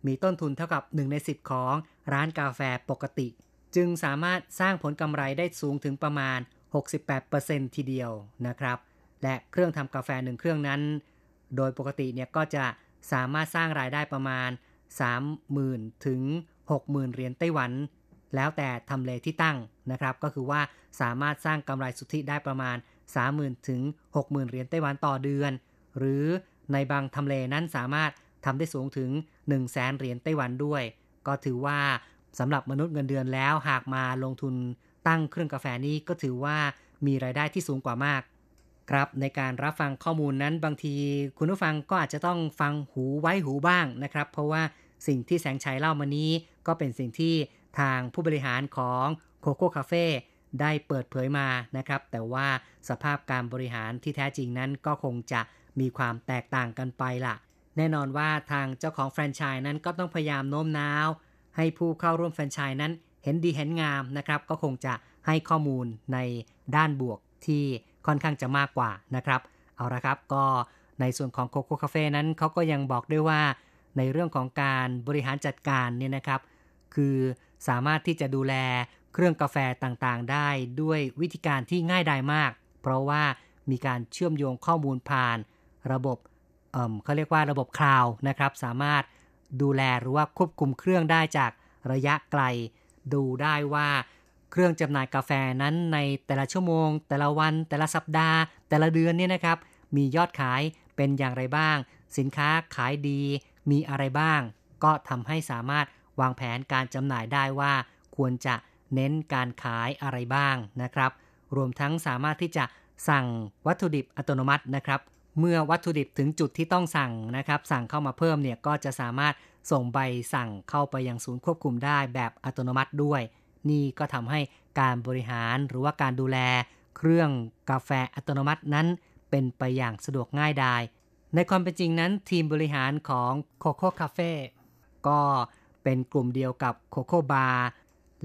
มีต้นทุนเท่ากับ 1 ใน 10 ของร้านกาแฟปกติ จึงสามารถสร้างผลกำไรได้สูงถึงประมาณ 68%ทีเดียวนะครับ และเครื่องทำกาแฟหนึ่งเครื่องนั้น โดยปกติเนี่ยก็จะสามารถสร้างรายได้ประมาณ 30,000 ถึง 60,000 เหรียญไต้หวัน แล้วแต่ทำเลที่ตั้งนะครับ ก็คือว่าสามารถสร้างกำไรสุทธิได้ประมาณ 30,000 ถึง 60,000 เหรียญไต้หวันต่อเดือน หรือในบางทำเลนั้นสามารถทำได้สูงถึง 1 0 0 0 0แสนเหรียญไต้หวันด้วย ก็ถือว่าสำหรับมนุษย์เงินเดือนแล้วหากมาลงทุนตั้งเครื่องกาแฟนี้ก็ถือว่ามีรายได้ที่สูงกว่ามาก ครับในการรับฟังข้อมูลนั้นบางทีคุณผู้ฟังก็อาจจะต้องฟังหูไว้หูบ้างนะครับ เพราะว่าสิ่งที่แสงชัยเล่ามานี้ ก็เป็นสิ่งที่ทางผู้บริหารของโคโค่คาเฟ่ได้เปิดเผยมานะครับ แต่ว่าสภาพการบริหารที่แท้จริงนั้นก็คงจะมีความแตกต่างกันไปล่ะ แน่นอนว่าทางเจ้าของแฟรนไชส์นั้นก็ต้องพยายามโน้มน้าว ให้ผู้เข้าร่วมแฟรนไชส์นั้นเห็นดีเห็นงามนะครับ ก็คงจะให้ข้อมูลในด้านบวกที่ ค่อนข้างจะมากกว่านะครับ เอาละครับก็ในส่วนของโคโค่คาเฟ่นั้นเขาก็ยังบอกด้วยว่า ในเรื่องของการบริหารจัดการเนี่ยนะครับ คือสามารถที่จะดูแลเครื่องกาแฟต่างๆ ได้ด้วยวิธีการที่ง่ายดายมาก เพราะว่ามีการเชื่อมโยงข้อมูลผ่าน ระบบเเขาเรียกว่าระบบคลาวนะครับ สามารถดูแลหรือว่าควบคุมเครื่องได้จากระยะไกล ดูได้ว่า เครื่องจำหน่ายกาแฟนั้นในแต่ละชั่วโมง แต่ละวัน แต่ละสัปดาห์ แต่ละเดือนเนี่ยนะครับ มียอดขายเป็นอย่างไรบ้าง สินค้าขายดี มีอะไรบ้าง ก็ทำให้สามารถวางแผนการจำหน่ายได้ว่า ควรจะเน้นการขายอะไรบ้างนะครับ รวมทั้งสามารถที่จะสั่งวัตถุดิบอัตโนมัตินะครับ เมื่อวัตถุดิบถึงจุดที่ต้องสั่งนะครับ สั่งเข้ามาเพิ่มเนี่ยก็จะสามารถส่งใบสั่งเข้าไปยังศูนย์ควบคุมได้แบบอัตโนมัติด้วย นี่ก็ทำให้การบริหารหรือว่าการดูแล เครื่องกาแฟอัตโนมัตินั้น เป็นไปอย่างสะดวกง่ายดาย ในความเป็นจริงนั้น ทีมบริหารของโคโค่คาเฟ่ก็เป็นกลุ่มเดียวกับโคโค่บาร์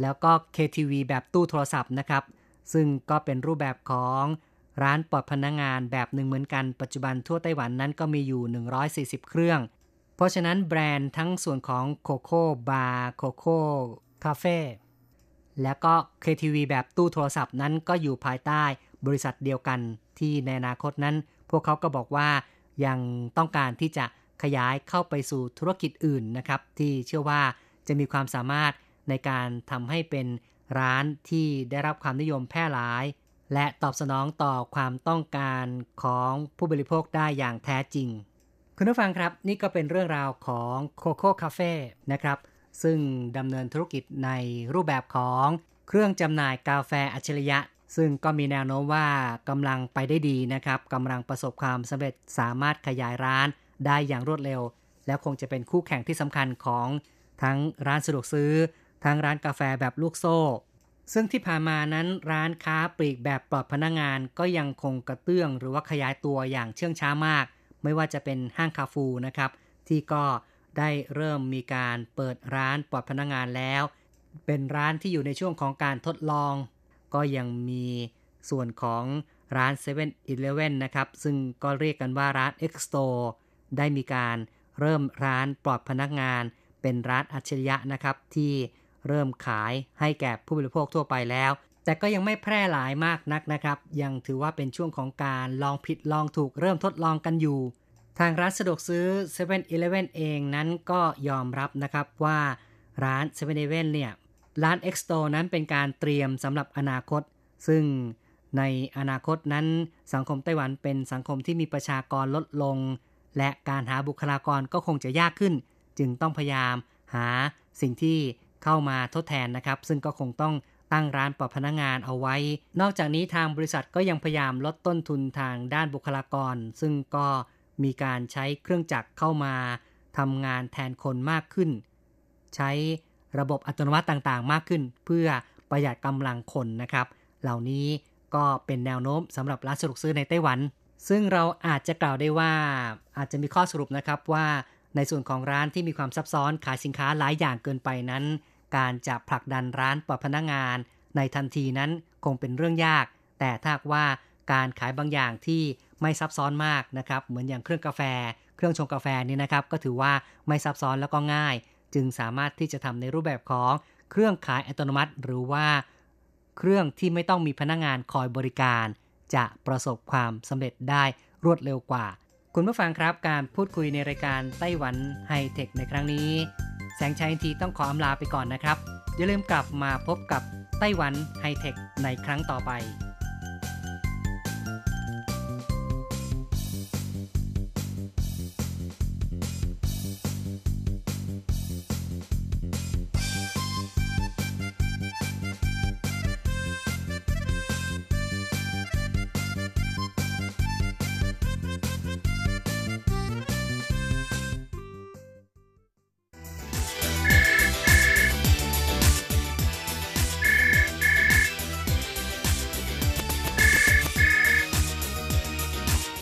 แล้วก็ KTV แบบตู้โทรศัพท์นะครับ ซึ่งก็เป็นรูปแบบของร้านปลอดพนักงานแบบหนึ่งเหมือนกัน ปัจจุบันทั่วไต้หวันนั้นก็มีอยู่ 140 เครื่อง เพราะฉะนั้นแบรนด์ทั้งส่วนของโคโค่บาร์โคโค่คาเฟ่ แล้วก็ KTV แบบตู้โทรศัพท์นั้นก็อยู่ภายใต้บริษัทเดียวกันที่ในอนาคตนั้น พวกเขาก็บอกว่ายังต้องการที่จะขยายเข้าไปสู่ธุรกิจอื่นนะครับ ที่เชื่อว่าจะมีความสามารถในการทำให้เป็นร้านที่ได้รับความนิยมแพร่หลาย และตอบสนองต่อความต้องการของผู้บริโภคได้อย่างแท้จริง คุณผู้ฟังครับ นี่ก็เป็นเรื่องราวของโคโค่คาเฟ่นะครับ ซึ่งดำเนินธุรกิจในรูปแบบของเครื่องจำหน่ายกาแฟอัจฉริยะ ซึ่งก็มีแนวโน้มว่ากำลังไปได้ดีนะครับกำลังประสบความสำเร็จสามารถขยายร้านได้อย่างรวดเร็ว แล้วคงจะเป็นคู่แข่งที่สำคัญของทั้งร้านสะดวกซื้อ ทั้งร้านกาแฟแบบลูกโซ่ ซึ่งที่ผ่านมานั้นร้านค้าปลีกแบบปลอดพนักงงานก็ยังคงกระเตื้อง หรือว่าขยายตัวอย่างเชื่องช้ามาก ไม่ว่าจะเป็นห้างคาฟูนะครับที่ก็ ได้เริ่มมีการเปิดร้านปลอดพนักงานแล้ว เป็นร้านที่อยู่ในช่วงของการทดลอง ก็ยังมีส่วนของร้าน7 e เ e ่ e อนะครับ ซึ่งก็เรียกกันว่าร้าน X Store ได้มีการเริ่มร้านปลอดพนักงาน เป็นร้านอัจฉริยะนะครับ ที่เริ่มขายให้แก่ผู้บริโภคทั่วไปแล้ว แต่ก็ยังไม่แพร่หลายมากนักนะครับ ยังถือว่าเป็นช่วงของการลองผิดลองถูกเริ่มทดลองกันอยู่ ทางร้านสะดวกซื้อ7 e เ e ่ e เองนั้นก็ยอมรับนะครับว่าร้าน7 e เ e ่ e เนี่ย ร้าน X Store นั้นเป็นการเตรียมสำหรับอนาคต ซึ่งในอนาคตนั้นสังคมไต้หวันเป็นสังคมที่มีประชากรลดลง และการหาบุคลากรก็คงจะยากขึ้น จึงต้องพยายามหาสิ่งที่เข้ามาทดแทนนะครับ ซึ่งก็คงต้องตั้งร้านปลอดพนักงานเอาไว้ นอกจากนี้ทางบริษัทก็ยังพยายามลดต้นทุนทางด้านบุคลากร ซึ่งก็ มีการใช้เครื่องจักรเข้ามาทำงานแทนคนมากขึ้น ใช้ระบบอัตโนมัติต่างๆ มากขึ้น เพื่อประหยัดกำลังคนนะครับ เหล่านี้ก็เป็นแนวโน้มสำหรับร้านสะดวกซื้อในไต้หวัน ซึ่งเราอาจจะกล่าวได้ว่าอาจจะมีข้อสรุปนะครับว่าในส่วนของร้านที่มีความซับซ้อนขายสินค้าหลายอย่างเกินไปนั้น การจะผลักดันร้านปลอดพนักงาน ในทันทีนั้นคงเป็นเรื่องยาก แต่ถ้าว่าการขายบางอย่างที่ ไม่ซับซ้อนมากนะครับเหมือนอย่างเครื่องกาแฟ เครื่องชงกาแฟนี่นะครับก็ถือว่าไม่ซับซ้อนแล้วก็ง่าย จึงสามารถที่จะทำในรูปแบบของเครื่องขายอัตโนมัติ หรือว่า เครื่องที่ไม่ต้องมีพนักงงานคอยบริการ จะประสบความสำเร็จได้รวดเร็วกว่า คุณผู้ฟังครับการพูดคุยในรายการไต้หวันไฮเทคในครั้งนี้ แสงชัยทีต้องขออำลาไปก่อนนะครับอย่าลืมกลับมาพบกับไต้หวันไฮเทคในครั้งต่อไป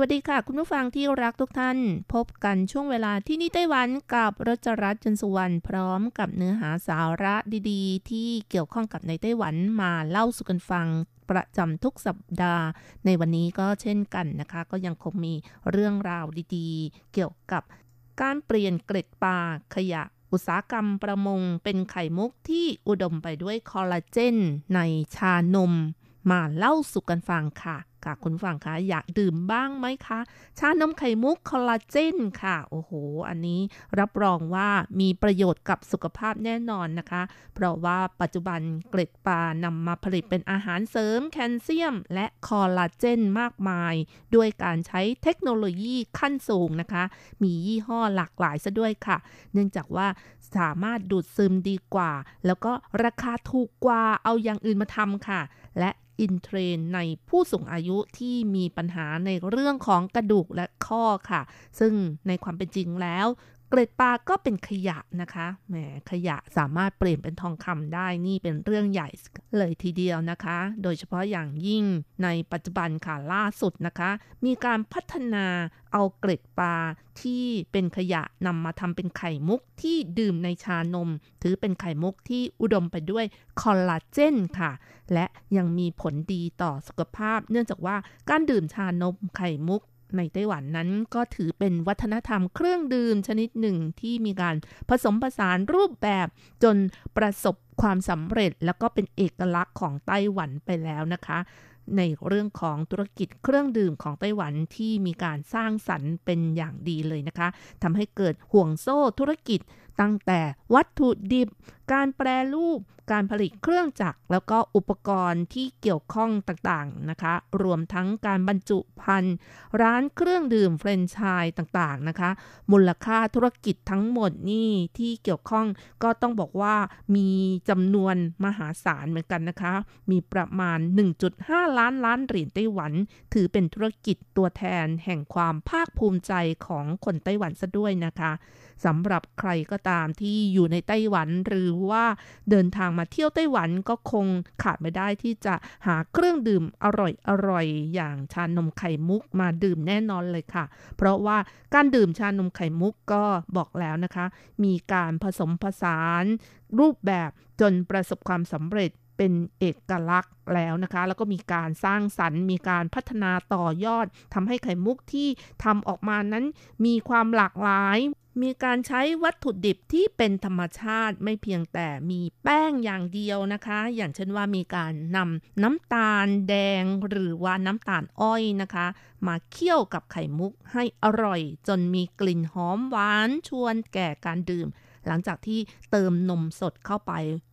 วัสดีค่ะ คุณผู้ฟังที่รักทุกท่าน พบกันช่วงเวลาที่นี่ไต้หวันกับรจรัสจันสุวรรณพร้อมกับเนื้อหาสาระดีๆ ที่เกี่ยวข้องกับในไต้หวันมาเล่าสู่กันฟังประจำทุกสัปดาห์ ในวันนี้ก็เช่นกันนะคะ ก็ยังคงมีเรื่องราวดีๆ เกี่ยวกับการเปลี่ยนเกล็ดปลาขยะอุตสาหกรรมประมงเป็นไข่มุกที่อุดมไปด้วยคอลลาเจนในชานม มาเล่าสู่กันฟังค่ะ ค่ะคุณฟังคะอยากดื่มบ้างไหมคะ ชานมไข่มุกคอลลาเจนค่ะ โอ้โห อันนี้รับรองว่ามีประโยชน์กับสุขภาพแน่นอนนะคะ เพราะว่าปัจจุบันเกล็ดปลานำมาผลิตเป็นอาหารเสริมแคลเซียม และคอลลาเจนมากมาย ด้วยการใช้เทคโนโลยีขั้นสูงนะคะ มียี่ห้อหลากหลายซะด้วยค่ะ เนื่องจากว่าสามารถดูดซึมดีกว่า แล้วก็ราคาถูกกว่าเอาอย่างอื่นมาทำค่ะ และ อินเทรนในผู้สูงอายุที่มีปัญหาในเรื่องของกระดูกและข้อค่ะ ซึ่งในความเป็นจริงแล้ว เกล็ดปลาก็เป็นขยะนะคะ แหม ขยะสามารถเปลี่ยนเป็นทองคำได้ นี่เป็นเรื่องใหญ่เลยทีเดียวนะคะ โดยเฉพาะอย่างยิ่งในปัจจุบันค่ะล่าสุดนะคะ มีการพัฒนาเอาเกล็ดปลาที่เป็นขยะนำมาทำเป็นไข่มุกที่ดื่มในชานม ถือเป็นไข่มุกที่อุดมไปด้วยคอลลาเจนค่ะ และยังมีผลดีต่อสุขภาพ เนื่องจากว่าการดื่มชานมไข่มุก ในไต้หวันนั้นก็ถือเป็นวัฒนธรรมเครื่องดื่มชนิดหนึ่งที่มีการผสมผสานรูปแบบจนประสบความสำเร็จ แล้วก็เป็นเอกลักษณ์ของไต้หวันไปแล้วนะคะ ในเรื่องของธุรกิจเครื่องดื่มของไต้หวันที่มีการสร้างสรรค์เป็นอย่างดีเลยนะคะทำให้เกิดห่วงโซ่ธุรกิจตั้งแต่วัตถุดิบ การแปรรูป การผลิตเครื่องจักร แล้วก็อุปกรณ์ที่เกี่ยวข้องต่างๆนะคะ รวมทั้งการบรรจุภัณฑ์ร้านเครื่องดื่มเฟรนช์ชายต่างๆนะคะ มูลค่าธุรกิจทั้งหมดนี่ที่เกี่ยวข้องก็ต้องบอกว่ามีจำนวนมหาศาลเหมือนกันนะคะ มีประมาณ 1.5 ล้านล้านเหรียญไต้หวัน ถือเป็นธุรกิจตัวแทนแห่งความภาคภูมิใจของคนไต้หวันซะด้วยนะคะสำหรับใครก็ตามที่อยู่ในไต้หวันหรือว่าเดินทางมาเที่ยวไต้หวันก็คงขาดไม่ได้ที่จะหาเครื่องดื่มอร่อยอร่อยอย่างชานมไข่มุกมาดื่มแน่นอนเลยค่ะ เพราะว่าการดื่มชานมไข่มุกก็บอกแล้วนะคะ มีการผสมผสานรูปแบบจนประสบความสำเร็จเป็นเอกลักษณ์แล้วนะคะ แล้วก็มีการสร้างสรรค์มีการพัฒนาต่อยอดทำให้ไข่มุกที่ทำออกมานั้น มีความหลากหลาย มีการใช้วัตถุดิบที่เป็นธรรมชาติไม่เพียงแต่มีแป้งอย่างเดียวนะคะ อย่างเช่นว่ามีการนำน้ำตาลแดงหรือว่าน้ำตาลอ้อยนะคะ มาเคี่ยวกับไข่มุกให้อร่อย จนมีกลิ่นหอมหวานชวนแก่การดื่ม หลังจากที่เติมนมสดเข้าไป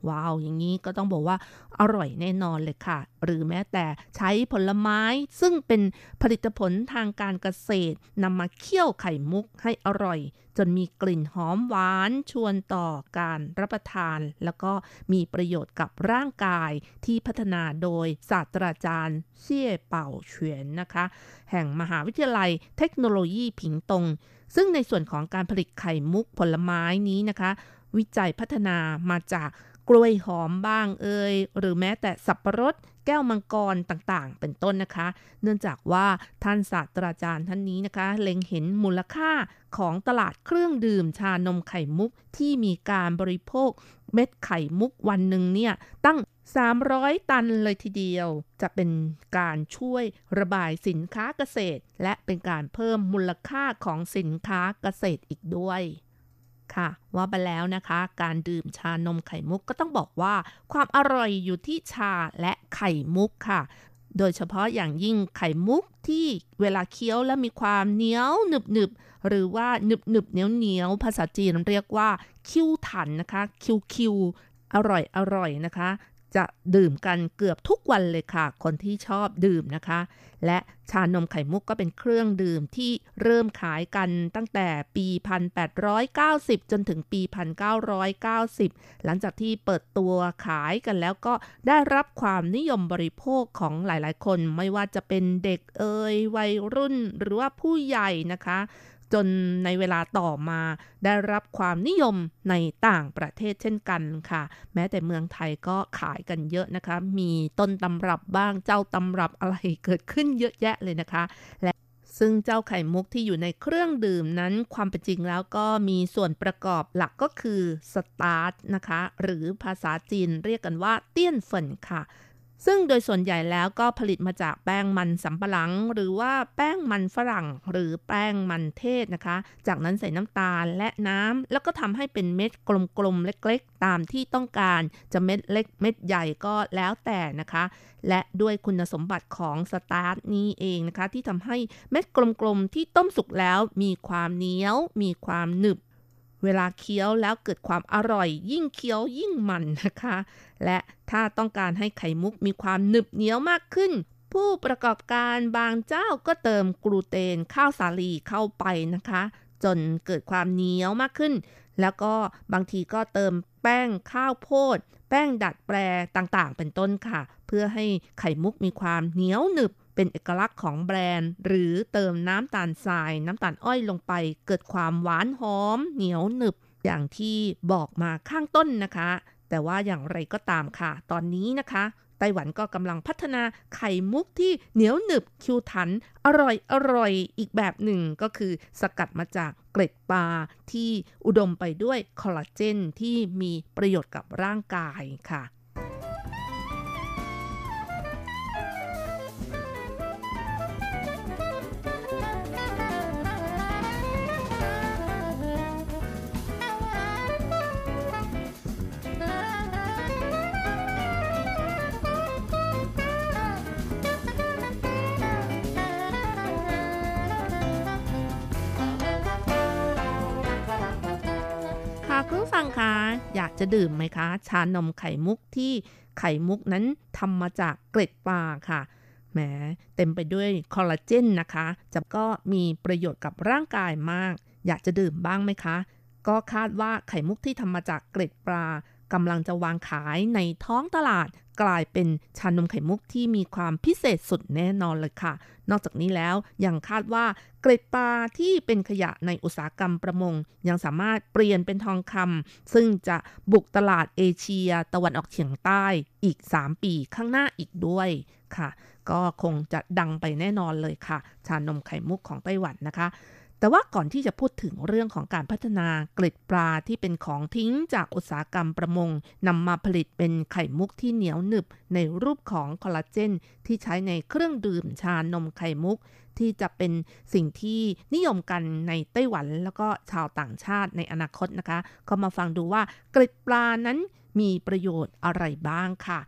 ว้าว อย่างนี้ก็ต้องบอกว่าอร่อยแน่นอนเลยค่ะ หรือแม้แต่ใช้ผลไม้ซึ่งเป็นผลิตผลทางการเกษตรนำมาเคี่ยวไข่มุกให้อร่อย จนมีกลิ่นหอมหวานชวนต่อการรับประทาน แล้วก็มีประโยชน์กับร่างกายที่พัฒนาโดยศาสตราจารย์เซี่ยเป่าเฉียนนะคะ แห่งมหาวิทยาลัยเทคโนโลยีผิงตง ซึ่งในส่วนของการผลิตไข่มุกผลไม้นี้นะคะ วิจัยพัฒนามาจากกล้วยหอมบ้างเอ่ยหรือแม้แต่สับปะรด แก้วมังกรต่างๆ เป็นต้นนะคะ เนื่องจากว่าท่านศาสตราจารย์ท่านนี้นะคะ เล็งเห็นมูลค่าของตลาดเครื่องดื่มชานมไข่มุกที่มีการบริโภคเม็ดไข่มุกวันหนึ่งเนี่ยตั้ง 300 ตันเลยทีเดียว จะเป็นการช่วยระบายสินค้าเกษตร และเป็นการเพิ่มมูลค่าของสินค้าเกษตรอีกด้วย ค่ะ ว่าไปแล้วนะคะ การดื่มชานมไข่มุกก็ต้องบอกว่า ความอร่อยอยู่ที่ชาและไข่มุกค่ะ โดยเฉพาะอย่างยิ่งไข่มุกที่เวลาเคี้ยวแล้วมีความเหนียวหนึบหนึบหรือว่าหนึบหนึบเหนียวเหนียวภาษาจีนเรียกว่า คิวถันนะคะ คิวคิวอร่อยอร่อยนะคะ จะดื่มกันเกือบทุกวันเลยค่ะ คนที่ชอบดื่มนะคะ และชานมไข่มุกก็เป็นเครื่องดื่มที่เริ่มขายกันตั้งแต่ปี 1890 จนถึงปี 1990 หลังจากที่เปิดตัวขายกันแล้วก็ได้รับความนิยมบริโภคของหลายๆ คนไม่ว่าจะเป็นเด็กเอ่ยวัยรุ่นหรือว่าผู้ใหญ่นะคะ จนในเวลาต่อมาได้รับความนิยมในต่างประเทศเช่นกันค่ะ แม้แต่เมืองไทยก็ขายกันเยอะนะคะ มีต้นตำรับบ้างเจ้าตำรับอะไรเกิดขึ้นเยอะแยะเลยนะคะ และซึ่งเจ้าไข่มุกที่อยู่ในเครื่องดื่มนั้น ความเป็นจริงแล้วก็มีส่วนประกอบหลักก็คือสตาร์ทนะคะ หรือภาษาจีนเรียกกันว่าเตี้ยนเฟินค่ะ ซึ่งโดยส่วนใหญ่แล้วก็ผลิตมาจากแป้งมันสำปะหลัง หรือว่าแป้งมันฝรั่ง หรือแป้งมันเทศนะคะ จากนั้นใส่น้ำตาลและน้ำแล้วก็ทำให้เป็นเม็ดกลมๆเล็กๆ ตามที่ต้องการจะเม็ดเล็กเม็ดใหญ่ก็แล้วแต่นะคะ และด้วยคุณสมบัติของ starch นี้เองนะคะ ที่ทำให้เม็ดกลมๆที่ต้มสุกแล้วมีความเหนียว มีความหนึบ เวลาเคี้ยวแล้วเกิดความอร่อย ยิ่งเคี้ยวยิ่งมันนะคะ และถ้าต้องการให้ไข่มุกมีความหนึบเหนียวมากขึ้น ผู้ประกอบการบางเจ้าก็เติมกลูเตนข้าวสาลีเข้าไปนะคะ จนเกิดความเหนียวมากขึ้น แล้วก็บางทีก็เติมแป้งข้าวโพด แป้งดัดแปรต่างๆ เป็นต้นค่ะ เพื่อให้ไข่มุกมีความเหนียวหนึบ เป็นเอกลักษณ์ของแบรนด์ หรือเติมน้ำตาลทราย น้ำตาลอ้อยลงไป เกิดความหวานหอม เหนียวหนึบ อย่างที่บอกมาข้างต้นนะคะ แต่ว่าอย่างไรก็ตามค่ะ ตอนนี้นะคะไต้หวันก็กำลังพัฒนาไข่มุกที่เหนียวหนึบคิวทัน อร่อยอร่อยอีกแบบหนึ่งก็คือสกัดมาจากเกล็ดปลาที่อุดมไปด้วยคอลลาเจนที่มีประโยชน์กับร่างกายค่ะ คะ อยากจะดื่มไหมคะ ชานมไข่มุกที่ไข่มุกนั้นทำมาจากเกล็ดปลาค่ะแหมเต็มไปด้วยคอลลาเจนนะคะ จะก็มีประโยชน์กับร่างกายมาก อยากจะดื่มบ้างไหมคะ ก็คาดว่าไข่มุกที่ทำมาจากเกล็ดปลา กำลังจะวางขายในท้องตลาดกลายเป็นชานมไข่มุกที่มีความพิเศษสุดแน่นอนเลยค่ะ นอกจากนี้แล้วยังคาดว่าเกล็ดปลาที่เป็นขยะในอุตสาหกรรมประมง ยังสามารถเปลี่ยนเป็นทองคำซึ่งจะบุกตลาดเอเชียตะวันออกเฉียงใต้อีก 3 ปีข้างหน้าอีกด้วยค่ะ ก็คงจะดังไปแน่นอนเลยค่ะ ชานมไข่มุกของไต้หวันนะคะ แต่ว่าก่อนที่จะพูดถึงเรื่องของการพัฒนาเกล็ดปลาที่เป็นของทิ้งจากอุตสาหกรรมประมงนำมาผลิตเป็นไข่มุกที่เหนียวหนึบในรูปของคอลลาเจน ที่ใช้ในเครื่องดื่มชานมไข่มุก ที่จะเป็นสิ่งที่นิยมกันในไต้หวันแล้วก็ชาวต่างชาติในอนาคตนะคะ ก็มาฟังดูว่าเกล็ดปลานั้นมีประโยชน์อะไรบ้างค่ะ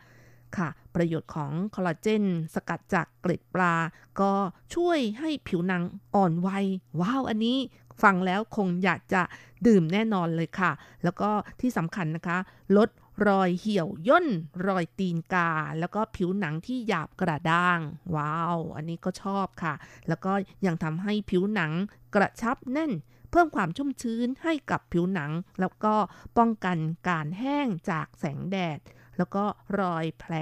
ค่ะ ประโยชน์ของคอลลาเจน สกัดจากเกล็ดปลา ก็ช่วยให้ผิวหนังอ่อนวัย ว้าว อันนี้ฟังแล้วคงอยากจะดื่มแน่นอนเลยค่ะ แล้วก็ที่สำคัญนะคะ ลดรอยเหี่ยวย่น รอยตีนกา แล้วก็ผิวหนังที่หยาบกระด้าง ว้าว อันนี้ก็ชอบค่ะ แล้วก็ยังทำให้ผิวหนังกระชับแน่น เพิ่มความชุ่มชื้นให้กับผิวหนัง แล้วก็ป้องกันการแห้งจากแสงแดด แล้วก็รอยแผล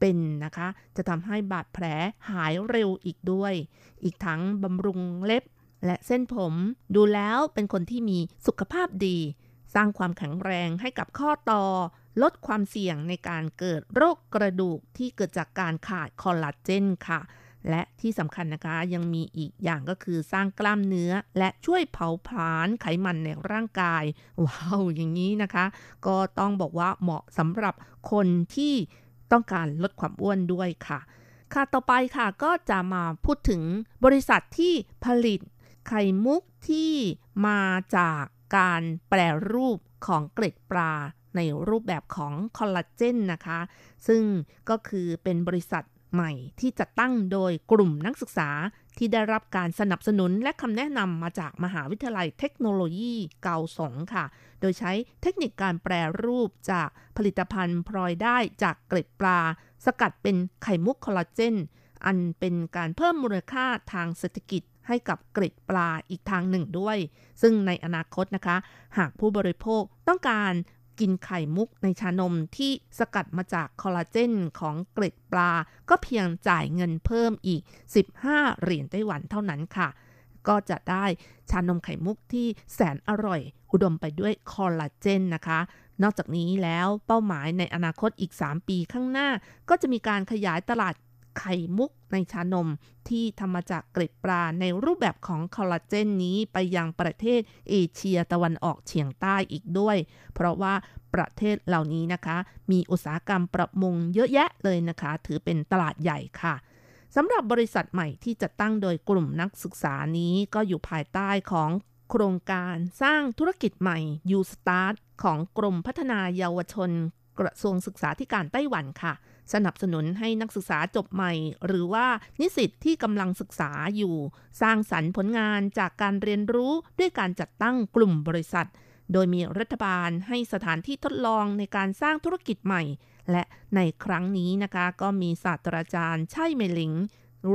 เป็นนะคะ จะทำให้บาดแผลหายเร็วอีกด้วย อีกทั้งบำรุงเล็บและเส้นผมดูแล้วเป็นคนที่มีสุขภาพดี สร้างความแข็งแรงให้กับข้อต่อ ลดความเสี่ยงในการเกิดโรคกระดูกที่เกิดจากการขาดคอลลาเจนค่ะ และที่สำคัญนะคะยังมีอีกอย่างก็คือสร้างกล้ามเนื้อ และช่วยเผาผลาญไขมันในร่างกาย ว้าว อย่างนี้นะคะ ก็ต้องบอกว่าเหมาะสำหรับคนที่ต้องการลดความอ้วนด้วยค่ะ ค่ะต่อไปค่ะก็จะมาพูดถึงบริษัทที่ผลิตไข่มุกที่มาจากการแปรรูปของเกล็ดปลาในรูปแบบของคอลลาเจนนะคะ ซึ่งก็คือเป็นบริษัท ใหม่ที่จัดตั้งโดยกลุ่มนักศึกษาที่ได้รับการสนับสนุนและคำแนะนำมาจากมหาวิทยาลัยเทคโนโลยีเกาสงค่ะ โดยใช้เทคนิคการแปรรูปจากผลิตภัณฑ์พลอยได้จากเกล็ดปลา สกัดเป็นไข่มุกคอลลาเจน อันเป็นการเพิ่มมูลค่าทางเศรษฐกิจให้กับเกล็ดปลาอีกทางหนึ่งด้วย ซึ่งในอนาคตนะคะ หากผู้บริโภคต้องการ กินไข่มุกในชานมที่สกัดมาจากคอลลาเจนของเกล็ดปลา ก็เพียงจ่ายเงินเพิ่มอีก 15 เหรียญไต้หวันเท่านั้นค่ะ ก็จะได้ชานมไข่มุกที่แสนอร่อย อุดมไปด้วยคอลลาเจนนะคะ นอกจากนี้แล้วเป้าหมายในอนาคตอีก 3 ปีข้างหน้า ก็จะมีการขยายตลาด ไข่มุกในชานม ที่ทำมาจากเกล็ดปลาในรูปแบบของคอลลาเจนนี้ไปยังประเทศเอเชียตะวันออกเฉียงใต้อีกด้วย เพราะว่าประเทศเหล่านี้นะคะ มีอุตสาหกรรมประมงเยอะแยะเลยนะคะ ถือเป็นตลาดใหญ่ค่ะสำหรับบริษัทใหม่ที่จะตั้งโดยกลุ่มนักศึกษานี้ก็อยู่ภายใต้ของโครงการสร้างธุรกิจใหม่ U Start ของกรมพัฒนาเยาวชน กระทรวงศึกษาธิการไต้หวันค่ะ สนับสนุนให้นักศึกษาจบใหม่ หรือว่านิสิตที่กำลังศึกษาอยู่ สร้างสรรค์ผลงานจากการเรียนรู้ด้วยการจัดตั้งกลุ่มบริษัท โดยมีรัฐบาลให้สถานที่ทดลองในการสร้างธุรกิจใหม่ และในครั้งนี้นะคะ ก็มีศาสตราจารย์ใช่เมลิง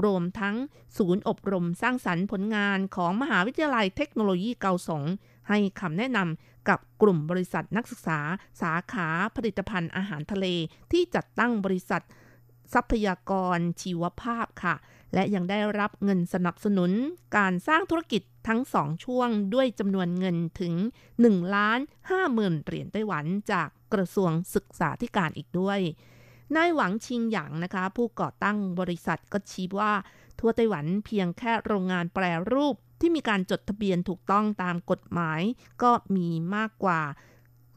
รวมทั้งศูนย์อบรมสร้างสรรค์ผลงานของมหาวิทยาลัยเทคโนโลยีเกาสงให้คำแนะนำ กับกลุ่มบริษัทนักศึกษา สาขาผลิตภัณฑ์อาหารทะเลที่จัดตั้งบริษัท ทรัพยากรชีวภาพค่ะ และยังได้รับเงินสนับสนุนการสร้างธุรกิจทั้งสองช่วงด้วยจำนวนเงินถึง1ล้าน5หมื่นเหรียญไต้หวันจากกระทรวงศึกษาธิการอีกด้วย นายหวังชิงหยางนะคะ ผู้ก่อตั้งบริษัทก็ชี้ว่า ทั่วไต้หวันเพียงแค่โรงงานแปรรูป ที่มีการจดทะเบียนถูกต้องตามกฎหมาย ก็มีมากกว่า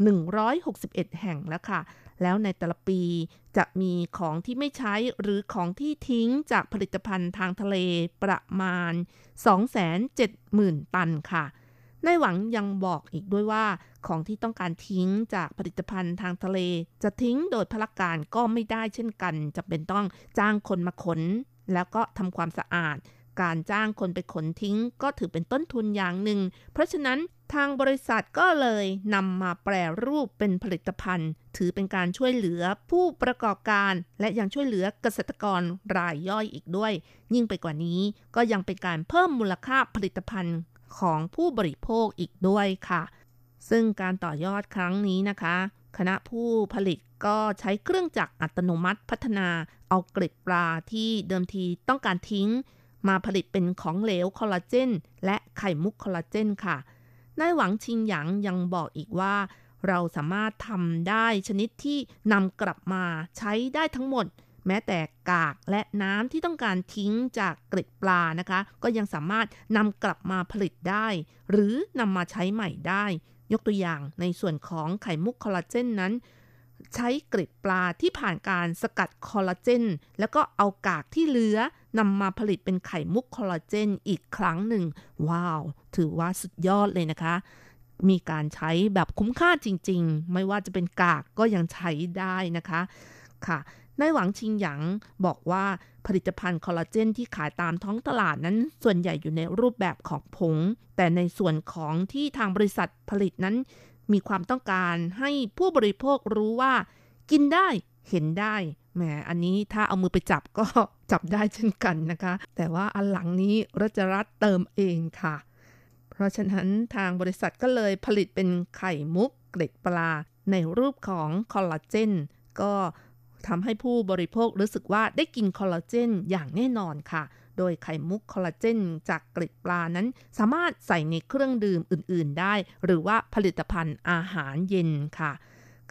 161 แห่งแล้วค่ะ แล้วในแต่ละปีจะมีของที่ไม่ใช้หรือของที่ทิ้งจากผลิตภัณฑ์ทางทะเลประมาณ 270,000 ตันค่ะนายหวังยังบอกอีกด้วยว่า ของที่ต้องการทิ้งจากผลิตภัณฑ์ทางทะเล จะทิ้งโดยพลักการก็ไม่ได้เช่นกันจะเป็นต้องจ้างคนมาขน แล้วก็ทำความสะอาด การจ้างคนไปขนทิ้งก็ถือเป็นต้นทุนอย่างหนึ่ง เพราะฉะนั้นทางบริษัทก็เลยนำมาแปรรูปเป็นผลิตภัณฑ์ ถือเป็นการช่วยเหลือผู้ประกอบการ และยังช่วยเหลือเกษตรกรรายย่อยอีกด้วย ยิ่งไปกว่านี้ก็ยังเป็นการเพิ่มมูลค่าผลิตภัณฑ์ของผู้บริโภคอีกด้วยค่ะ ซึ่งการต่อยอดครั้งนี้นะคะ คณะผู้ผลิตก็ใช้เครื่องจักรอัตโนมัติพัฒนาเอาเกล็ดปลาที่เดิมทีต้องการทิ้ง มาผลิตเป็นของเหลวคอลลาเจน และไข่มุกคอลลาเจนค่ะ นายหวังชิงหยางยังบอกอีกว่า เราสามารถทำได้ชนิดที่นำกลับมาใช้ได้ทั้งหมด แม้แต่กากและน้ำที่ต้องการทิ้งจากเกล็ดปลานะคะ ก็ยังสามารถนำกลับมาผลิตได้ หรือนำมาใช้ใหม่ได้ ยกตัวอย่างในส่วนของไข่มุกคอลลาเจนนั้นใช้เกล็ดปลาที่ผ่านการสกัดคอลลาเจน แล้วก็เอากากที่เหลือ นำมาผลิตเป็นไข่มุกคอลลาเจนอีกครั้งหนึ่ง ว้าว ถือว่าสุดยอดเลยนะคะ มีการใช้แบบคุ้มค่าจริง ๆ ไม่ว่าจะเป็นกากก็ยังใช้ได้นะคะค่ะนายหวังชิงหยางบอกว่าผลิตภัณฑ์คอลลาเจนที่ขายตามท้องตลาดนั้น ส่วนใหญ่อยู่ในรูปแบบของผง แต่ในส่วนของที่ทางบริษัทผลิตนั้น มีความต้องการให้ผู้บริโภครู้ว่า กินได้เห็นได้ แหม อันนี้ถ้าเอามือไปจับก็จับได้เช่นกันนะคะ แต่ว่าอันหลังนี้รัชรัตเติมเองค่ะ เพราะฉะนั้นทางบริษัทก็เลยผลิตเป็นไข่มุกเกล็ดปลา ในรูปของคอลลาเจน ก็ทำให้ผู้บริโภครู้สึกว่าได้กินคอลลาเจนอย่างแน่นอนค่ะ โดยไข่มุกคอลลาเจนจากเกล็ดปลานั้น สามารถใส่ในเครื่องดื่มอื่น ๆ ได้ หรือว่าผลิตภัณฑ์อาหารเย็นค่ะ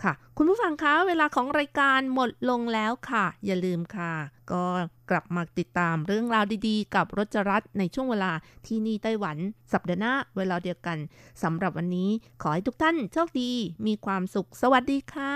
ค่ะ คุณผู้ฟังคะเวลาของรายการหมดลงแล้วค่ะ อย่าลืมค่ะ ก็กลับมาติดตามเรื่องราวดีๆ กับรจรัสในช่วงเวลาที่นี่ไต้หวัน สัปดาห์หน้าเวลาเดียวกันสำหรับวันนี้ขอให้ทุกท่านโชคดี มีความสุขสวัสดีค่ะ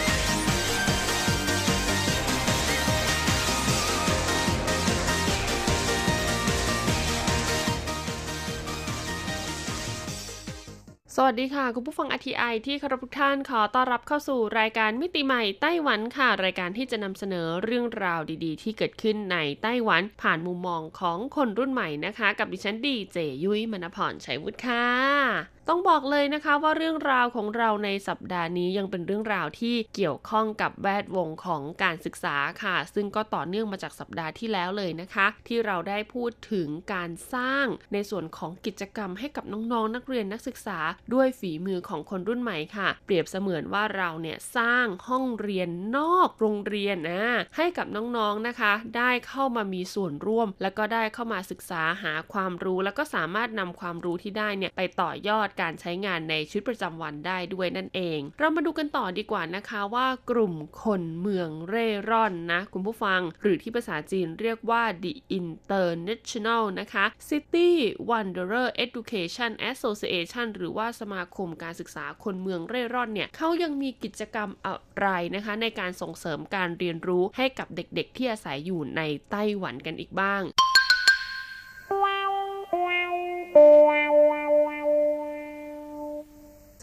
วัสดีค่ะ คุณผู้ฟังอทีไอที่เคารพทุกท่านขอต้อนรับเข้าสู่รายการมิติใหม่ไต้หวันค่ะ รายการที่จะนำเสนอเรื่องราวดีๆ ที่เกิดขึ้นในไต้หวัน ผ่านมุมมองของคนรุ่นใหม่นะคะ กับดิฉันดีเจยุ้ยมณพรชัยวุฒิค่ะต้องบอกเลยนะคะว่าเรื่องราวของเราในสัปดาห์นี้ยังเป็นเรื่องราวที่เกี่ยวข้องกับแวดวงของการศึกษาค่ะ ซึ่งก็ต่อเนื่องมาจากสัปดาห์ที่แล้วเลยนะคะ ที่เราได้พูดถึงการสร้างในส่วนของกิจกรรมให้กับน้องๆนักเรียนนักศึกษา ด้วยฝีมือของคนรุ่นใหม่ค่ะ เปรียบเสมือนว่าเราเนี่ยสร้างห้องเรียนนอกโรงเรียนนะให้กับน้องๆนะคะ ได้เข้ามามีส่วนร่วม แล้วก็ได้เข้ามาศึกษาหาความรู้ แล้วก็สามารถนำความรู้ที่ได้เนี่ยไปต่อยอดการใช้งานในชีวิตประจำวันได้ด้วยนั่นเอง เรามาดูกันต่อดีกว่านะคะว่ากลุ่มคนเมืองเร่ร่อนนะคุณผู้ฟัง หรือที่ภาษาจีนเรียกว่า The International นะคะ City Wanderer Education Association หรือว่าสมาคมการศึกษาคนเมืองเร่ร่อนเนี่ยเขายังมีกิจกรรมอะไรนะคะ ในการส่งเสริมการเรียนรู้ให้กับเด็กๆ ที่อาศัยอยู่ในไต้หวันกันอีกบ้าง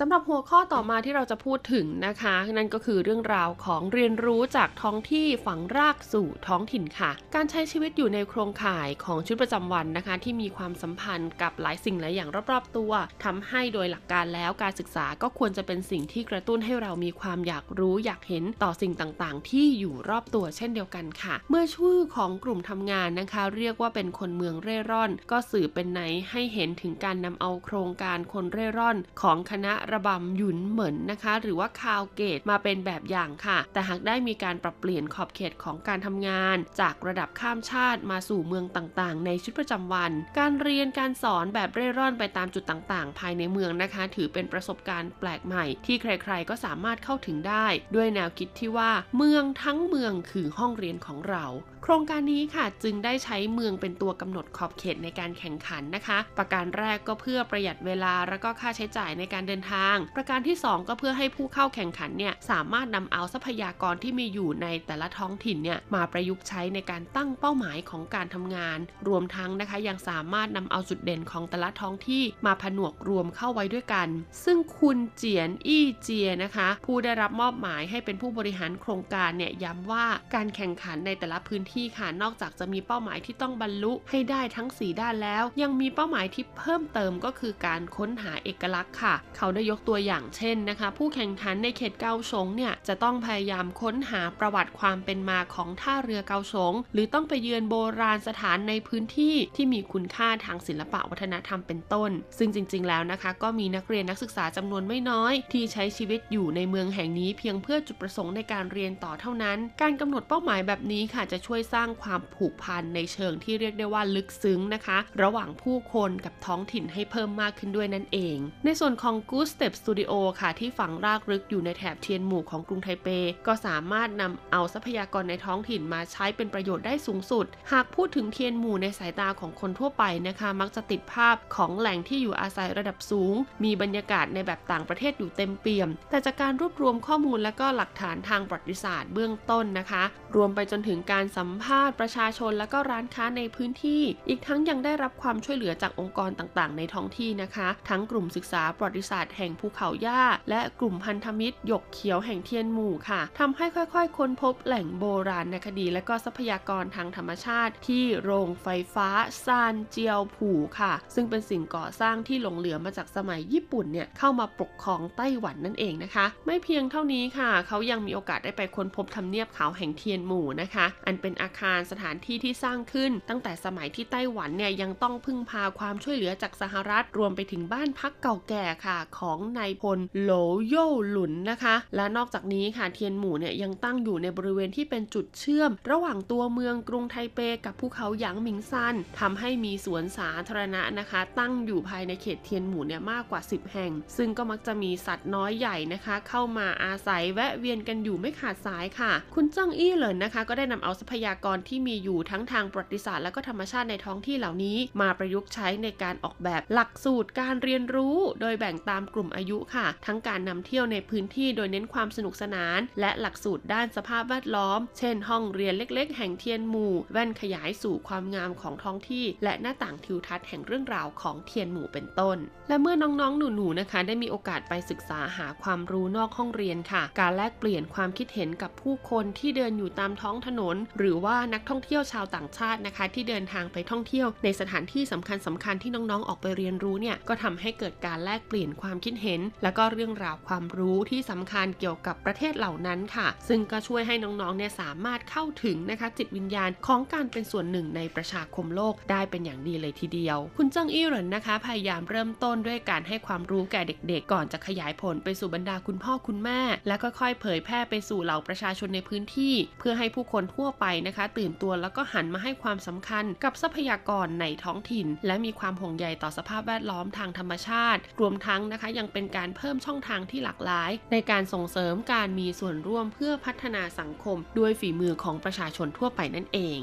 สำหรับหัวข้อต่อมาที่เราจะพูดถึงนะคะ นั่นก็คือเรื่องราวของเรียนรู้จากท้องที่ฝังรากสู่ท้องถิ่นค่ะ การใช้ชีวิตอยู่ในโครงข่ายของชีวิตประจำวันนะคะ ที่มีความสัมพันธ์กับหลายสิ่งหลายอย่างรอบๆตัวทำให้โดยหลักการแล้วการศึกษาก็ควรจะเป็นสิ่งที่กระตุ้นให้เรามีความอยากรู้อยากเห็นต่อสิ่งต่างๆ ที่อยู่รอบตัวเช่นเดียวกันค่ะ เมื่อชื่อของกลุ่มทำงานนะคะ เรียกว่าเป็นคนเมืองเร่ร่อน ก็สื่อเป็นไหนให้เห็นถึงการนำเอาโครงการคนเร่ร่อน ของคณะระบำหยุนเหมือนนะคะ หรือว่าคาวเกตมาเป็นแบบอย่างค่ะ แต่หากได้มีการปรับเปลี่ยนขอบเขตของการทำงาน จากระดับข้ามชาติมาสู่เมืองต่างๆ ในชีวิตประจำวัน การเรียนการสอนแบบเร่ร่อนไปตามจุดต่างๆ ภายในเมืองนะคะ ถือเป็นประสบการณ์แปลกใหม่ ที่ใครๆ ก็สามารถเข้าถึงได้ ด้วยแนวคิดที่ว่าเมืองทั้งเมืองคือห้องเรียนของเรา โครงการนี้ค่ะจึงได้ใช้เมืองเป็นตัวกำหนดขอบเขตในการแข่งขันนะคะ ประการแรกก็เพื่อประหยัดเวลาและก็ค่าใช้จ่ายในการเดินทางประการที่ 2 ก็เพื่อให้ผู้เข้าแข่งขันเนี่ยสามารถนำเอาทรัพยากรที่มีอยู่ในแต่ละท้องถิ่นเนี่ยมาประยุกต์ใช้ในการตั้งเป้าหมายของการทำงาน รวมทั้งนะคะยังสามารถนำเอาจุดเด่นของแต่ละท้องที่มาผนวกรวมเข้าไว้ด้วยกัน ซึ่งคุณเจียนอี้เจียนะคะ ผู้ได้รับมอบหมายให้เป็นผู้บริหารโครงการเนี่ยย้ำว่าการแข่งขันในแต่ละพื้นที่ค่ะนอกจากจะมีเป้าหมายที่ต้องบรรลุให้ได้ทั้ง 4 ด้านแล้ว ยังมีเป้าหมายที่เพิ่มเติมก็คือการค้นหาเอกลักษณ์ค่ะ เขาได้ยกตัวอย่างเช่นนะคะ ผู้แข่งขันในเขตเกาสงเนี่ยจะต้องพยายามค้นหาประวัติความเป็นมาของท่าเรือเกาสง หรือต้องไปเยือนโบราณสถานในพื้นที่ที่มีคุณค่าทางศิลปะวัฒนธรรมเป็นต้น ซึ่งจริง ๆ แล้วนะคะ ก็มีนักเรียนนักศึกษาจำนวนไม่น้อย ที่ใช้ชีวิตอยู่ในเมืองแห่งนี้เพียงเพื่อจุดประสงค์ในการเรียนต่อเท่านั้น การกำหนดเป้าหมายแบบนี้ค่ะจะช่วยสร้างความผูกพันในเชิงที่เรียกได้ว่าลึกซึ้งนะคะ ระหว่างผู้คนกับท้องถิ่นให้เพิ่มมากขึ้นด้วยนั่นเอง ในส่วนของ Good Step Studio ค่ะที่ฝังรากลึกอยู่ในแถบเทียนหมู่ของกรุงไทเป ก็สามารถนำเอาทรัพยากรในท้องถิ่นมาใช้เป็นประโยชน์ได้สูงสุด หากพูดถึงเทียนหมู่ในสายตาของคนทั่วไปนะคะ มักจะติดภาพของแหล่งที่อยู่อาศัยระดับสูง มีบรรยากาศในแบบต่างประเทศอยู่เต็มเปี่ยม แต่จากการรวบรวมข้อมูลและก็หลักฐานทางประวัติศาสตร์เบื้องต้นนะคะ รวมไปจนถึงการสัมภาษณ์ประชาชนและก็ร้านค้าในพื้นที่ อีกทั้งยังได้รับความช่วยเหลือจากองค์กรต่างๆ ในท้องที่นะคะ ทั้งกลุ่มศึกษาประวัติศาสตร์แห่งภูเขาหญ้า และกลุ่มพันธมิตรหยกเขียวแห่งเทียนหมู่ค่ะทำให้ค่อยๆ ค้นพบแหล่งโบราณในคดี และก็ทรัพยากรทางธรรมชาติ ที่โรงไฟฟ้าซานเจียวผู่ค่ะ ซึ่งเป็นสิ่งก่อสร้างที่หลงเหลือมาจากสมัยญี่ปุ่นเนี่ยเข้ามาปกครองไต้หวันนั่นเองนะคะ ไม่เพียงเท่านี้ค่ะ เขายังมีโอกาสได้ไปค้นพบทำเนียบขาวแห่งเทียนหมู่นะคะ อันเป็นอาคารสถานที่ที่สร้างขึ้น ตั้งแต่สมัยที่ไต้หวันเนี่ยยังต้องพึ่งพาความช่วยเหลือจากสหรัฐรวมไปถึงบ้านพักเก่าแก่ค่ะ ขของนายพลโหลโย่หลุนนะคะ และนอกจากนี้ค่ะเทียนหมู่เนี่ยยังตั้งอยู่ในบริเวณที่เป็นจุดเชื่อม ระหว่างตัวเมืองกรุงไทเปกับภูเขาหยางหมิงซันทำให้มีสวนสาธารณะนะคะ ตั้งอยู่ภายในเขตเทียนหมู่เนี่ยมากกว่า 10 แห่ง ซึ่งก็มักจะมีสัตว์น้อยใหญ่นะคะ เข้ามาอาศัยแวะเวียนกันอยู่ไม่ขาดสายค่ะ คุณจิ้งอี้เหลินนะคะ ก็ได้นำเอาทรัพยากรที่มีอยู่ทั้งทางประวัติศาสตร์และก็ธรรมชาติในท้องที่เหล่านี้ มาประยุกต์ใช้ในการออกแบบหลักสูตรการเรียนรู้ โดยแบ่งตามกลุ่มอายุค่ะ ทั้งการนำเที่ยวในพื้นที่โดยเน้นความสนุกสนาน และหลักสูตรด้านสภาพแวดล้อม เช่น ห้องเรียนเล็ก ๆ แห่งเทียนหมู่ แว่นขยายสู่ความงามของท้องที่ และหน้าต่างทิวทัศน์แห่งเรื่องราวของเทียนหมู่เป็นต้น และเมื่อน้องๆ หนูๆนะคะ ได้มีโอกาสไปศึกษาหาความรู้นอกห้องเรียนค่ะ การแลกเปลี่ยนความคิดเห็นกับผู้คนที่เดินอยู่ตามท้องถนน หรือว่านักท่องเที่ยวชาวต่างชาตินะคะ ที่เดินทางไปท่องเที่ยว ในสถานที่สำคัญสำคัญที่น้องๆ ออกไปเรียนรู้เนี่ยก็ทำให้เกิดการแลกเปลี่ยนความคิดเห็น และก็เรื่องราวความรู้ที่สำคัญเกี่ยวกับประเทศเหล่านั้นค่ะ ซึ่งก็ช่วยให้น้องๆเนี่ยสามารถเข้าถึงนะคะจิตวิญญาณของการเป็นส่วนหนึ่งในประชาคมโลกได้เป็นอย่างดีเลยทีเดียว คุณเจิ้งอี้เหรินนะคะ พยายามเริ่มต้นด้วยการให้ความรู้แก่เด็กๆ ก่อนจะขยายผลไปสู่บรรดาคุณพ่อคุณแม่ และค่อยๆเผยแพร่ไปสู่เหล่าประชาชนในพื้นที่ เพื่อให้ผู้คนทั่วไปนะคะ ตื่นตัวแล้วก็หันมาให้ความสำคัญกับทรัพยากรในท้องถิ่น และมีความห่วงใยต่อสภาพแวดล้อมทางธรรมชาติ รวมทั้งนะคะยังเป็นการเพิ่มช่องทางที่หลากหลาย ในการส่งเสริมการมีส่วนร่วมเพื่อพัฒนาสังคม ด้วยฝีมือของประชาชนทั่วไปนั่นเอง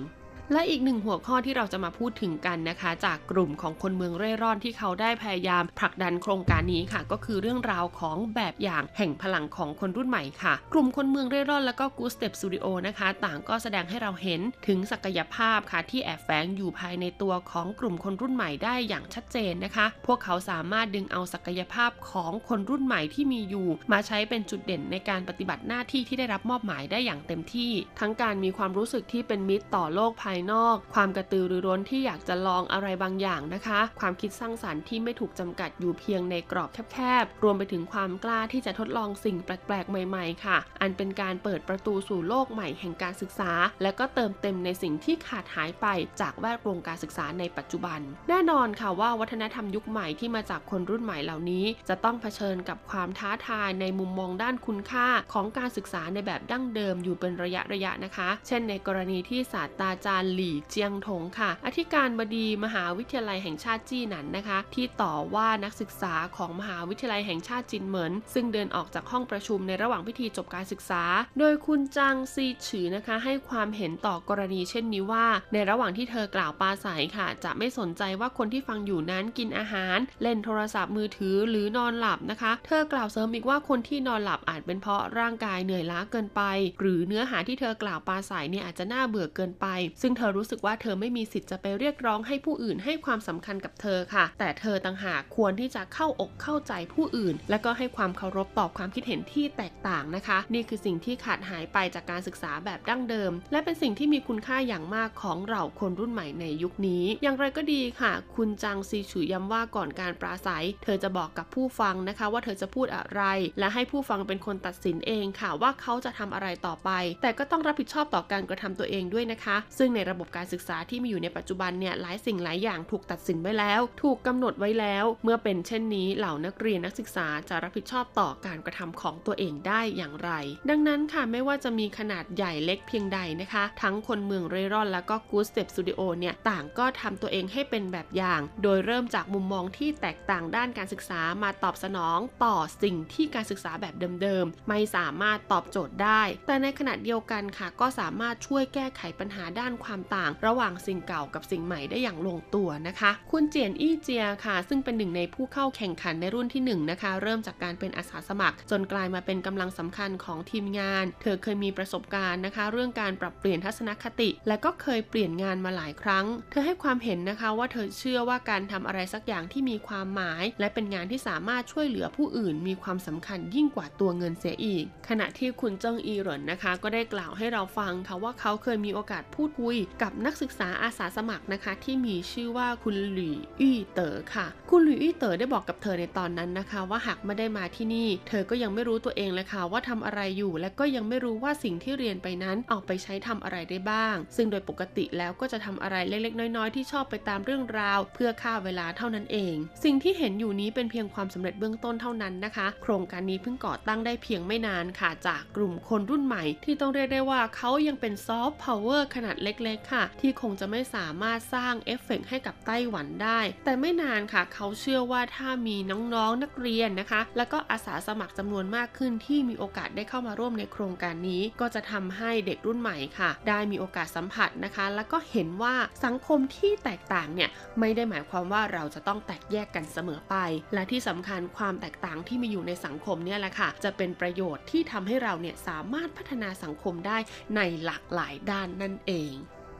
และอีกหนึ่งหัวข้อที่เราจะมาพูดถึงกันนะคะ จากกลุ่มของคนเมืองเร่ร่อนที่เขาได้พยายามผลักดันโครงการนี้ค่ะ ก็คือเรื่องราวของแบบอย่างแห่งพลังของคนรุ่นใหม่ค่ะ กลุ่มคนเมืองเร่ร่อนและก็กูสเต็ปสตูดิโอนะคะ ต่างก็แสดงให้เราเห็นถึงศักยภาพค่ะ ที่แอบแฝงอยู่ภายในตัวของกลุ่มคนรุ่นใหม่ได้อย่างชัดเจนนะคะ พวกเขาสามารถดึงเอาศักยภาพของคนรุ่นใหม่ที่มีอยู่ มาใช้เป็นจุดเด่นในการปฏิบัติหน้าที่ที่ได้รับมอบหมายได้อย่างเต็มที่ ทั้งการมีความรู้สึกที่เป็นมิตรต่อโลกภายนอก ความกระตือรือร้นที่อยากจะลองอะไรบางอย่างนะคะ ความคิดสร้างสารรค์ที่ไม่ถูกจำกัดอยู่เพียงในกรอบแคบๆ รวมไปถึงความกล้าที่จะทดลองสิ่งแปลกๆ ใหม่ๆ ค่ะ อันเป็นการเปิดประตูสู่โลกใหม่แห่งการศึกษา และก็เติมเต็มในสิ่งที่ขาดหายไปจากแวดวงการศึกษาในปัจจุบัน แน่นอนค่ะว่าวัฒนธรรมยุคใหม่ที่มาจากคนรุ่นใหม่เหล่านี้ จะต้องเผชิญกับความท้าทายในมุมมองด้านคุณค่าของการศึกษาในแบบดั้งเดิมอยู่เป็นระยะระยะนะคะ เช่น ในกรณีที่ศาสตราจารย์หลี่เจียงถงค่ะ อธิการบดีมหาวิทยาลัยแห่งชาติจี้หนันนะคะ ที่ต่อว่านักศึกษาของมหาวิทยาลัยแห่งชาติจินเหมินซึ่งเดินออกจากห้องประชุมในระหว่างพิธีจบการศึกษา โดยคุณจางซีฉือนะคะ ให้ความเห็นต่อกรณีเช่นนี้ว่า ในระหว่างที่เธอกล่าวปาศัยค่ะ จะไม่สนใจว่าคนที่ฟังอยู่นั้นกินอาหาร เล่นโทรศัพท์มือถือหรือนอนหลับนะคะ เธอกล่าวเสริมอีกว่าคนที่นอนหลับอาจเป็นเพราะร่างกายเหนื่อยล้าเกินไป หรือเนื้อหาที่เธอกล่าวปาศัยเนี่ยอาจจะน่าเบื่อเกินไป ซึ่งเธอรู้สึกว่าเธอไม่มีสิทธิ์จะไปเรียกร้องให้ผู้อื่นให้ความสำคัญกับเธอค่ะ แต่เธอต่างหากควรที่จะเข้าอกเข้าใจผู้อื่น และก็ให้ความเคารพต่อความคิดเห็นที่แตกต่างนะคะ นี่คือสิ่งที่ขาดหายไปจากการศึกษาแบบดั้งเดิม และเป็นสิ่งที่มีคุณค่าอย่างมากของเราคนรุ่นใหม่ในยุคนี้ อย่างไรก็ดีค่ะ คุณจางซีฉือย้ำว่าก่อนการปราศัย เธอจะบอกกับผู้ฟังนะคะ ว่าเธอจะพูดอะไร และให้ผู้ฟังเป็นคนตัดสินเองค่ะว่าเขาจะทำอะไรต่อไป แต่ก็ต้องรับผิดชอบต่อการกระทำตัวเองด้วยนะคะ ซึ่งในระบบการศึกษาที่มีอยู่ในปัจจุบันเนี่ยหลายสิ่งหลายอย่างถูกตัดสินไว้แล้ว ถูกกำหนดไว้แล้ว เมื่อเป็นเช่นนี้เหล่านักเรียนนักศึกษาจะรับผิดชอบต่อการกระทำของตัวเองได้อย่างไร ดังนั้นค่ะไม่ว่าจะมีขนาดใหญ่เล็กเพียงใดนะคะ ทั้งคนเมืองเร่ร่อนแล้วก็กูสเต็ปสตูดิโอเนี่ยต่างก็ทำตัวเองให้เป็นแบบอย่าง โดยเริ่มจากมุมมองที่แตกต่างด้านการศึกษามาตอบสนองต่อสิ่งที่การศึกษาแบบเดิมๆไม่สามารถตอบโจทย์ได้ แต่ในขณะเดียวกันค่ะ ก็สามารถช่วยแก้ไขปัญหาด้านความต่าง ระหว่างสิ่งเก่ากับสิ่งใหม่ได้อย่างลงตัวนะคะ คุณเจียนอี้เจียค่ะ ซึ่งเป็นหนึ่งในผู้เข้าแข่งขันในรุ่นที่1นนะคะ เริ่มจากการเป็นอาสาสมัคร จนกลายมาเป็นกำลังสำคัญของทีมงาน เธอเคยมีประสบการณ์นะคะ เรื่องการปรับเปลี่ยนทัศนคติ และก็เคยเปลี่ยนงานมาหลายครั้ง เธอให้ความเห็นนะคะว่าเธอเชื่อว่าการทำอะไรสักอย่างที่มีความหมาย และเป็นงานที่สามารถช่วยเหลือผู้อื่น มีความสำคัญยิ่งกว่าตัวเงินเสียอีก ขณะที่คุณเจิ้งอีเหรินนะคะ ก็ได้กล่าวให้เราฟังค่ะว่าเขาเคยมีโอกาสพูดคุยกับนักศึกษาอาสาสมัครนะคะ ที่มีชื่อว่าคุณหลี่อี้เต๋อค่ะ คุณหลี่อี้เต๋อได้บอกกับเธอในตอนนั้นนะคะ ว่าหากไม่ได้มาที่นี่ เธอก็ยังไม่รู้ตัวเองเลยค่ะว่าทำอะไรอยู่ และก็ยังไม่รู้ว่าสิ่งที่เรียนไปนั้นเอาไปใช้ทำอะไรได้บ้าง ซึ่งโดยปกติแล้วก็จะทำอะไรเล็กๆ น้อยๆ ที่ชอบไปตามเรื่องราว เพื่อฆ่าเวลาเท่านั้นเอง สิ่งที่เห็นอยู่นี้เป็นเพียงความสำเร็จเบื้องต้นเท่านั้นนะคะ โครงการนี้เพิ่งก่อตั้งได้เพียงไม่นานค่ะจากกลุ่มคนรุ่นใหม่ ที่ต้องเรียกได้ว่าเขายังเป็นซอฟต์พาวเวอร์ขนาดเล็กๆค่ะ ที่คงจะไม่สามารถสร้างเอฟเฟกให้กับไต้หวันได้ แต่ไม่นานค่ะ เขาเชื่อว่าถ้ามีน้องๆนักเรียนนะคะ แล้วก็อาสาสมัครจำนวนมากขึ้นที่มีโอกาสได้เข้ามาร่วมในโครงการนี้ ก็จะทำให้เด็กรุ่นใหม่ค่ะ ได้มีโอกาสสัมผัสนะคะ แล้วก็เห็นว่าสังคมที่แตกต่างเนี่ยไม่ได้หมายความว่าเราจะต้องแตกแยกกันเสมอไป และที่สำคัญความแตกต่างที่มีอยู่ในสังคมเนี่ยแหละค่ะ จะเป็นประโยชน์ที่ทำให้เราเนี่ยสามารถพัฒนาสังคมได้ในหลากหลายด้านนั่นเอง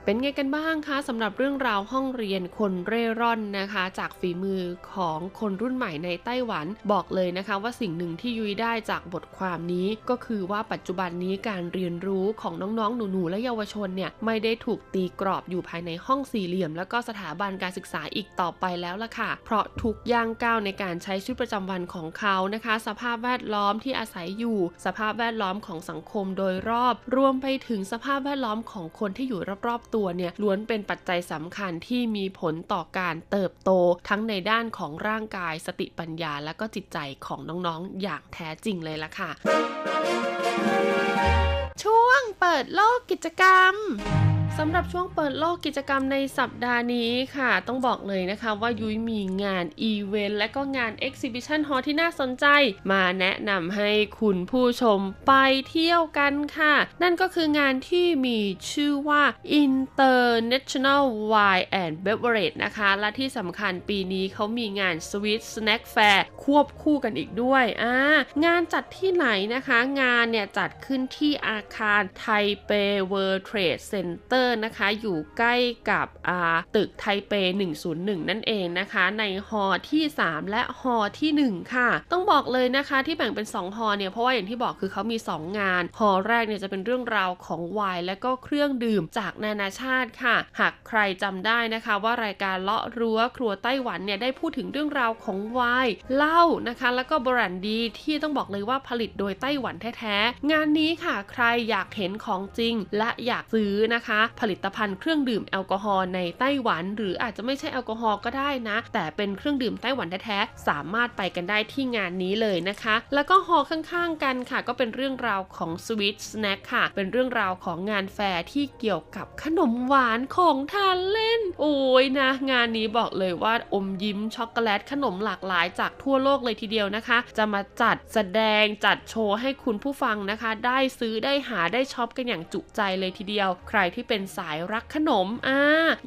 เป็นไงกันบ้างคะสำหรับเรื่องราวห้องเรียนคนเร่ร่อนนะคะ จากฝีมือของคนรุ่นใหม่ในไต้หวันบอกเลยนะคะ ว่าสิ่งหนึ่งที่ยุ้ยได้จากบทความนี้ก็คือว่าปัจจุบันนี้การเรียนรู้ของน้องๆ หนูๆ และเยาวชนเนี่ยไม่ได้ถูกตีกรอบอยู่ภายในห้องสี่เหลี่ยม แล้วก็สถาบันการศึกษาอีกต่อไปแล้วล่ะค่ะ เพราะทุกย่างก้าวในการใช้ชีวิตประจำวันของเขานะคะ สภาพแวดล้อมที่อาศัยอยู่ สภาพแวดล้อมของสังคมโดยรอบ รวมไปถึงสภาพแวดล้อมของคนที่อยู่รอบๆตัวเนี่ยล้วนเป็นปัจจัยสำคัญที่มีผลต่อการเติบโตทั้งในด้านของร่างกายสติปัญญา และก็จิตใจของน้องๆ อย่างแท้จริงเลยล่ะค่ะ ช่วงเปิดโลกกิจกรรม สำหรับช่วงเปิดโลกกิจกรรมในสัปดาห์นี้ค่ะ ต้องบอกเลยนะคะว่ายุ้ยมีงานอีเวนต์และก็งาน exhibition hall ที่น่าสนใจ มาแนะนำให้คุณผู้ชมไปเที่ยวกันค่ะ นั่นก็คืองานที่มีชื่อว่า International Wine and Beverage นะคะ และที่สำคัญปีนี้เขามีงาน Sweet Snack Fair ควบคู่กันอีกด้วยอ่างานจัดที่ไหนนะคะ งานเนี่ยจัดขึ้นที่อาคารไทเป World Trade Center นะคะ อยู่ใกล้กับตึกไทเป 101 นั่นเองนะคะ ในฮอที่ 3 และฮอที่ 1 ค่ะ ต้องบอกเลยนะคะที่แบ่งเป็น 2 ฮอเนี่ย เพราะว่าอย่างที่บอกคือเขามี 2 งาน ฮอแรกเนี่ยจะเป็นเรื่องราวของไวน์และก็เครื่องดื่มจากนานาชาติค่ะ หากใครจำได้นะคะ ว่ารายการเลาะรั้วครัวไต้หวันเนี่ยได้พูดถึงเรื่องราวของไวน์เหล้านะคะ แล้วก็บรั่นดีที่ต้องบอกเลยว่าผลิตโดยไต้หวันแท้ๆงานนี้ค่ะใครอยากเห็นของจริงและอยากซื้อนะคะผลิตภัณฑ์เครื่องดื่มแอลกอฮอล์ในไต้หวัน หรืออาจจะไม่ใช่แอลกอฮอล์ก็ได้นะ แต่เป็นเครื่องดื่มไต้หวันแท้ๆสามารถไปกันได้ที่งานนี้เลยนะคะ แล้วก็ฮอข้างๆกันค่ะ ก็เป็นเรื่องราวของ sweet snack ค่ะ เป็นเรื่องราวของงานแฟร์ที่เกี่ยวกับขนมหวานของทานเล่น โอ้ยนะ งานนี้บอกเลยว่าอมยิ้มช็อกโกแลตขนมหลากหลายจากทั่วโลกเลยทีเดียวนะคะ จะมาจัดแสดงจัดโชว์ให้คุณผู้ฟังนะคะ ได้ซื้อได้หาได้ช็อปกันอย่างจุใจเลยทีเดียว ใครที่เป็นสายรักขนมอ่า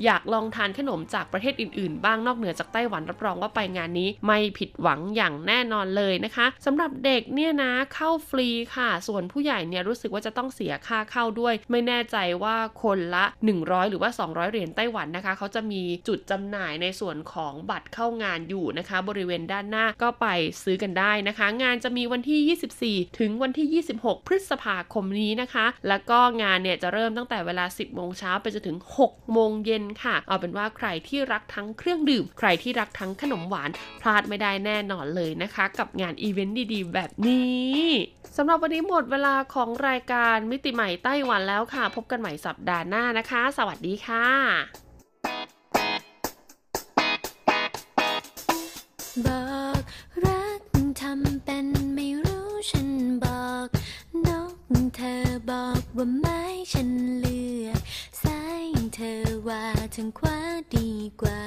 อยากลองทานขนมจากประเทศอื่นๆ บ้างนอกเหนือจากไต้หวันรับรองว่าไปงานนี้ ไม่ผิดหวังอย่างแน่นอนเลยนะคะสำหรับเด็กเนี่ยนะเข้าฟรีค่ะ ส่วนผู้ใหญ่เนี่ยรู้สึกว่าจะต้องเสียค่าเข้าด้วย ไม่แน่ใจว่าคนละ 100 หรือว่า 200 เหรียญไต้หวันนะคะ เขาจะมีจุดจำหน่ายในส่วนของบัตรเข้างานอยู่นะคะ บริเวณด้านหน้าก็ไปซื้อกันได้นะคะ งานจะมีวันที่ 24 ถึงวันที่ 26 พฤษภาคมนี้นะคะ แล้วก็งานเนี่ยจะเริ่มตั้งแต่เวลา 10โมงงเช้าไปจนถึง 6 โมงเย็นค่ะ เอาเป็นว่าใครที่รักทั้งเครื่องดื่ม ใครที่รักทั้งขนมหวาน พลาดไม่ได้แน่นอนเลยนะคะ กับงานอีเวนต์ดีๆ แบบนี้สำหรับวันนี้หมดเวลาของรายการมิติใหม่ไต้หวันแล้วค่ะ พบกันใหม่สัปดาห์หน้านะคะ สวัสดีค่ะ Bye. 横跨地关